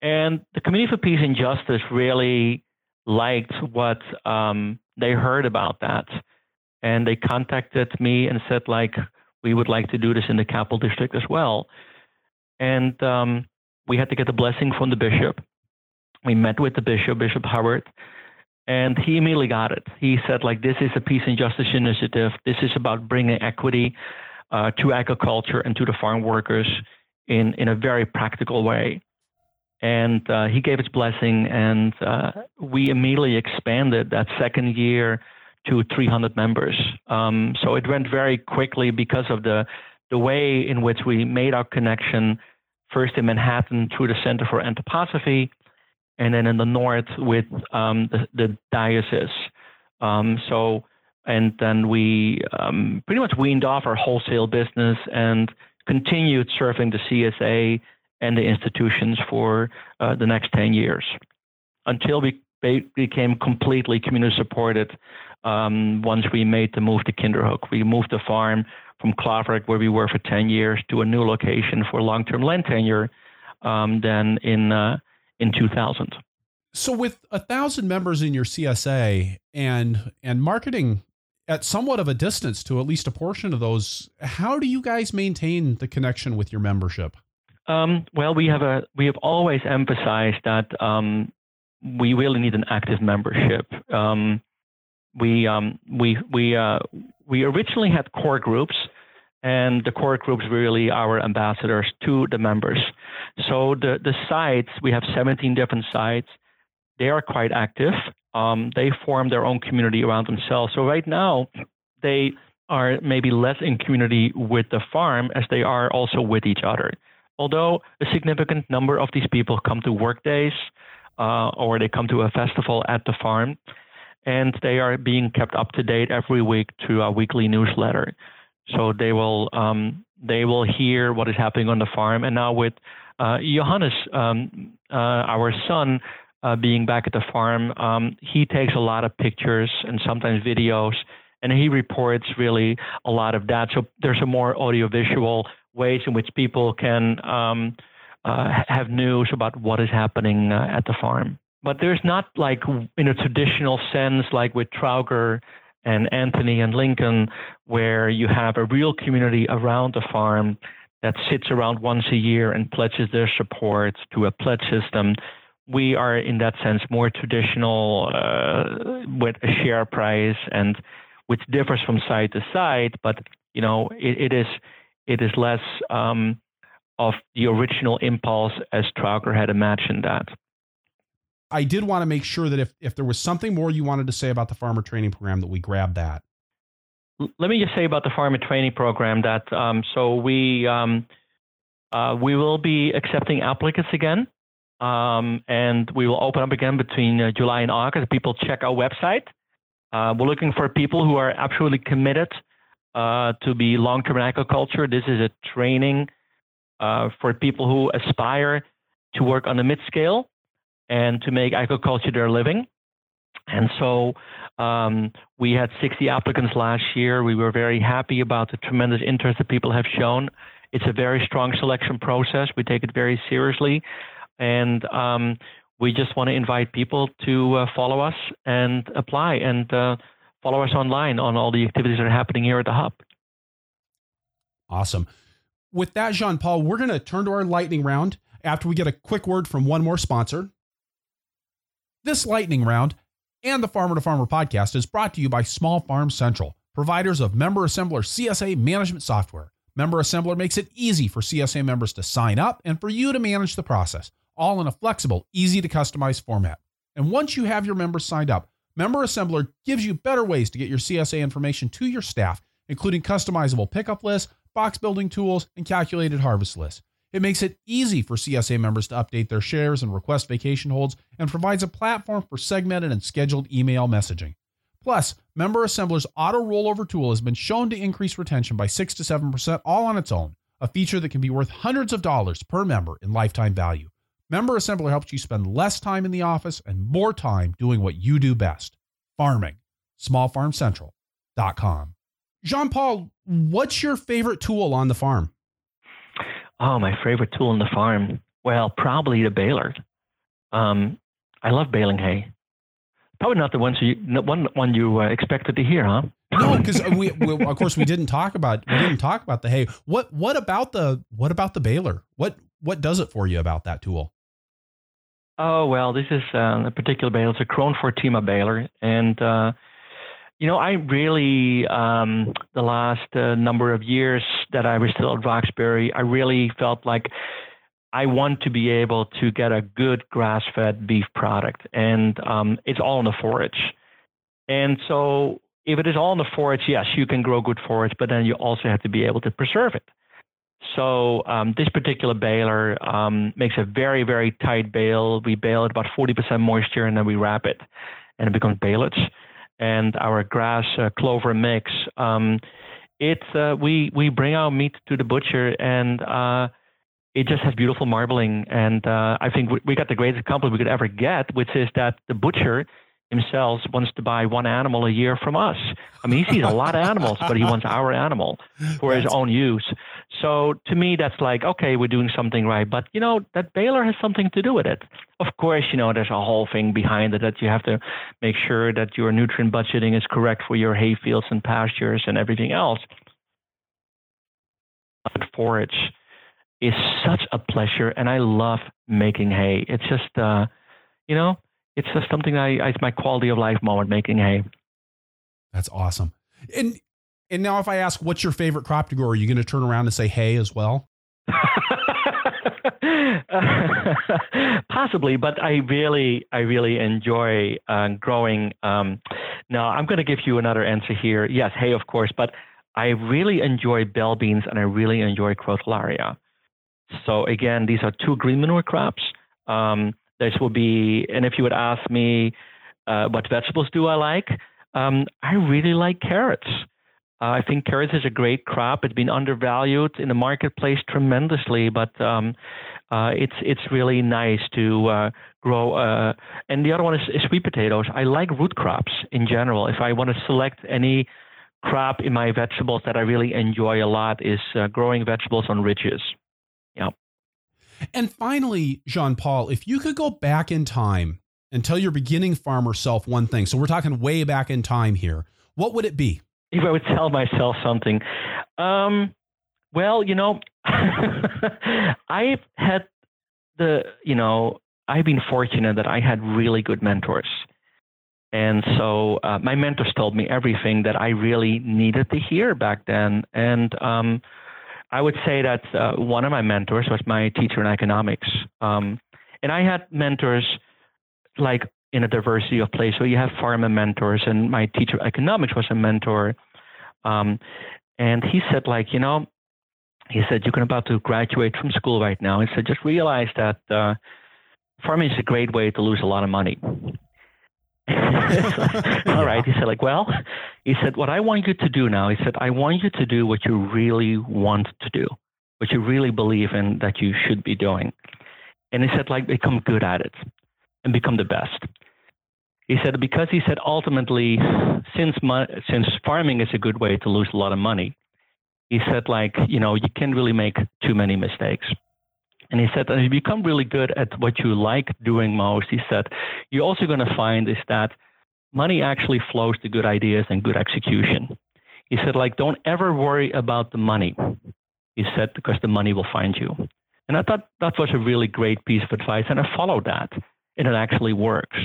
And the Committee for Peace and Justice really liked what um, they heard about that. And they contacted me and said, like, we would like to do this in the Capital District as well. And um, we had to get the blessing from the bishop we met with the bishop, Bishop Hubbard, and he immediately got it. He said, like, this is a peace and justice initiative. This is about bringing equity uh, to agriculture and to the farm workers in, in a very practical way. And uh, he gave his blessing, and uh, we immediately expanded that second year to 300 members. Um, so it went very quickly because of the the way in which we made our connection first in Manhattan through the Center for Anthroposophy, and then in the north with um, the, the, diocese. Um, so, and then we um, pretty much weaned off our wholesale business and continued serving the CSA and the institutions for uh, the next 10 years until we became completely community supported um, once we made the move to Kinderhook. We moved the farm from Claverack, where we were for 10 years, to a new location for long term land tenure um, then in, uh, in 2000. So, with a thousand members in your CSA and and marketing at somewhat of a distance to at least a portion of those, how do you guys maintain the connection with your membership? Um, well, we have a we have always emphasized that um, we really need an active membership. Um, we um, we we uh, we originally had core groups, and the core groups really our ambassadors to the members. So the the sites we have 17 different sites. They are quite active. Um, they form their own community around themselves. So right now, they are maybe less in community with the farm as they are also with each other. Although a significant number of these people come to work days uh, or they come to a festival at the farm, and they are being kept up to date every week through a weekly newsletter. So they will um, they will hear what is happening on the farm. And now with uh, Johannes, um, uh, our son, uh, being back at the farm, um, he takes a lot of pictures and sometimes videos, and he reports really a lot of that. So there's a more audiovisual ways in which people can um, uh, have news about what is happening uh, at the farm. But there's not like in a traditional sense, like with Trauger and Anthony and Lincoln, where you have a real community around the farm that sits around once a year and pledges their support to a pledge system we are in that sense more traditional uh, with a share price and which differs from side to side but you know it, it is it is less um, of the original impulse as Trauger had imagined that. I did want to make sure that if, if there was something more you wanted to say about the farmer training program, that we grab that. Let me just say about the farmer training program that um, so we um, uh, we will be accepting applicants again. Um, and we will open up again between uh, July and August. People check our website. Uh, we're looking for people who are absolutely committed uh, to be long-term in agriculture. This is a training uh, for people who aspire to work on the mid-scale and to make agriculture their living. And so um, we had 60 applicants last year. We were very happy about the tremendous interest that people have shown. It's a very strong selection process. We take it very seriously. And um, we just want to invite people to uh, follow us and apply and uh, follow us online on all the activities that are happening here at the Hub. Awesome. With that, Jean Paul, we're going to turn to our lightning round after we get a quick word from one more sponsor. This lightning round and the Farmer to Farmer podcast is brought to you by Small Farm Central, providers of Member Assembler CSA management software. Member Assembler makes it easy for CSA members to sign up and for you to manage the process all in a flexible, easy to customize format. And once you have your members signed up, Member Assembler gives you better ways to get your CSA information to your staff, including customizable pickup lists, box building tools, and calculated harvest lists. It makes it easy for CSA members to update their shares and request vacation holds and provides a platform for segmented and scheduled email messaging. Plus, Member Assembler's auto rollover tool has been shown to increase retention by 6 to 7% all on its own, a feature that can be worth hundreds of dollars per member in lifetime value. Member Assembler helps you spend less time in the office and more time doing what you do best farming. SmallFarmCentral.com. Jean Paul, what's your favorite tool on the farm? Oh, my favorite tool on the farm? Well, probably the baler. Um, I love baling hay. Probably not the ones you, one one you uh, expected to hear, huh? No, <laughs> because we, we, of course we didn't talk about we didn't talk about the hay. What what about the what about the baler? What what does it for you about that tool? Oh well, this is uh, a particular baler. It's a Krone Fortima baler, and uh, you know, I really um, the last uh, number of years that I was still at Roxbury, I really felt like I want to be able to get a good grass-fed beef product, and um, it's all in the forage. And so, if it is all in the forage, yes, you can grow good forage, but then you also have to be able to preserve it. So um, this particular baler um, makes a very, very tight bale. We bale at about 40% moisture and then we wrap it and it becomes balage. And our grass uh, clover mix um, it's uh, we we bring our meat to the butcher and uh, it just has beautiful marbling. And uh, I think we, we got the greatest compliment we could ever get, which is that the butcher himself wants to buy one animal a year from us. I mean, he sees a lot of animals, but he wants our animal for his own use. So to me, that's like, okay, we're doing something right. But, you know, that baler has something to do with it. Of course, you know, there's a whole thing behind it that you have to make sure that your nutrient budgeting is correct for your hay fields and pastures and everything else. But forage is such a pleasure, and I love making hay. It's just, uh, you know, it's just something I, it's my quality of life moment making hay. That's awesome. And and now, if I ask, what's your favorite crop to grow, are you going to turn around and say hay as well? <laughs> possibly, but I really, I really enjoy uh, growing. Um, now, I'm going to give you another answer here. Yes, hay, of course, but I really enjoy bell beans and I really enjoy crotalaria. So again, these are two green manure crops. Um, this will be, and if you would ask me uh, what vegetables do I like, um, I really like carrots. Uh, I think carrots is a great crop. It's been undervalued in the marketplace tremendously, but um, uh, it's it's really nice to uh, grow. Uh, and the other one is, is, sweet potatoes. I like root crops in general. If I want to select any crop in my vegetables that I really enjoy a lot, is uh, growing vegetables on ridges. Yeah. And finally, Jean Paul, if you could go back in time and tell your beginning farmer self one thing, so we're talking way back in time here, what would it be? <laughs> If I would tell myself something, um, well, you know, <laughs> I've had the, you know, I've been fortunate that I had really good mentors. And so uh, my mentors told me everything that I really needed to hear back then. And um, I would say that uh, one of my mentors was my teacher in economics. Um, and I had mentors like in a diversity of places. So you have farmer mentors, and my teacher economics was a mentor. Um, and he said, like, you know, he said, you're about to graduate from school right now. He said, just realize that uh, farming is a great way to lose a lot of money. <laughs> All right. He said, like, well, he said, what I want you to do now, he said, I want you to do what you really want to do, what you really believe in that you should be doing. And he said, like, become good at it and become the best. He said, because he said, ultimately, since, since farming is a good way to lose a lot of money, he said, like, you know, you can't really make too many mistakes. And he said if you become really good at what you like doing most, he said, you're also going to find is that money actually flows to good ideas and good execution. He said, like, don't ever worry about the money. He said, because the money will find you. And I thought that was a really great piece of advice, and I followed that, and it actually works.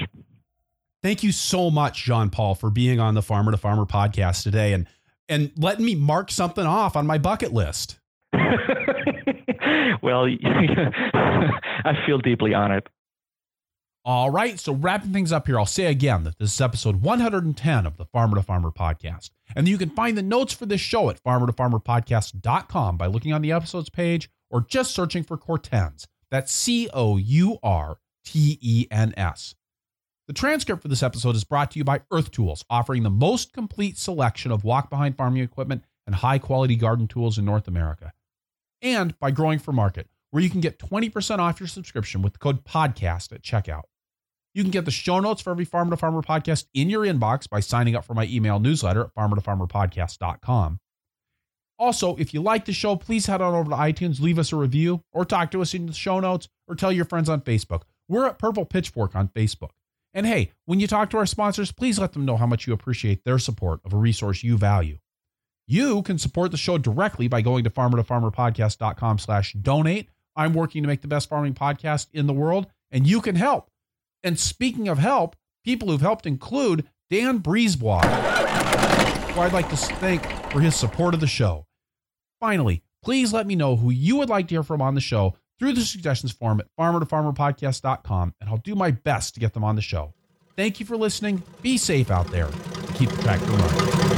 Thank you so much, Jean Paul, for being on the Farmer to Farmer podcast today and and letting me mark something off on my bucket list. <laughs> <laughs> well, <laughs> I feel deeply honored. All right. So, wrapping things up here, I'll say again that this is episode 110 of the Farmer to Farmer podcast. And you can find the notes for this show at farmertofarmerpodcast.com by looking on the episodes page or just searching for Courtens. That's C O U R T E N S. The transcript for this episode is brought to you by Earth Tools, offering the most complete selection of walk behind farming equipment and high quality garden tools in North America and by Growing for Market, where you can get 20% off your subscription with the code podcast at checkout. You can get the show notes for every Farmer to Farmer podcast in your inbox by signing up for my email newsletter at farmertofarmerpodcast.com. Also, if you like the show, please head on over to iTunes, leave us a review, or talk to us in the show notes, or tell your friends on Facebook. We're at Purple Pitchfork on Facebook. And hey, when you talk to our sponsors, please let them know how much you appreciate their support of a resource you value. You can support the show directly by going to farmertofarmerpodcast.com slash donate. I'm working to make the best farming podcast in the world, and you can help. And speaking of help, people who've helped include Dan Brisebois, who I'd like to thank for his support of the show. Finally, please let me know who you would like to hear from on the show through the suggestions form at farmertofarmerpodcast.com, and I'll do my best to get them on the show. Thank you for listening. Be safe out there. Keep the tractor running.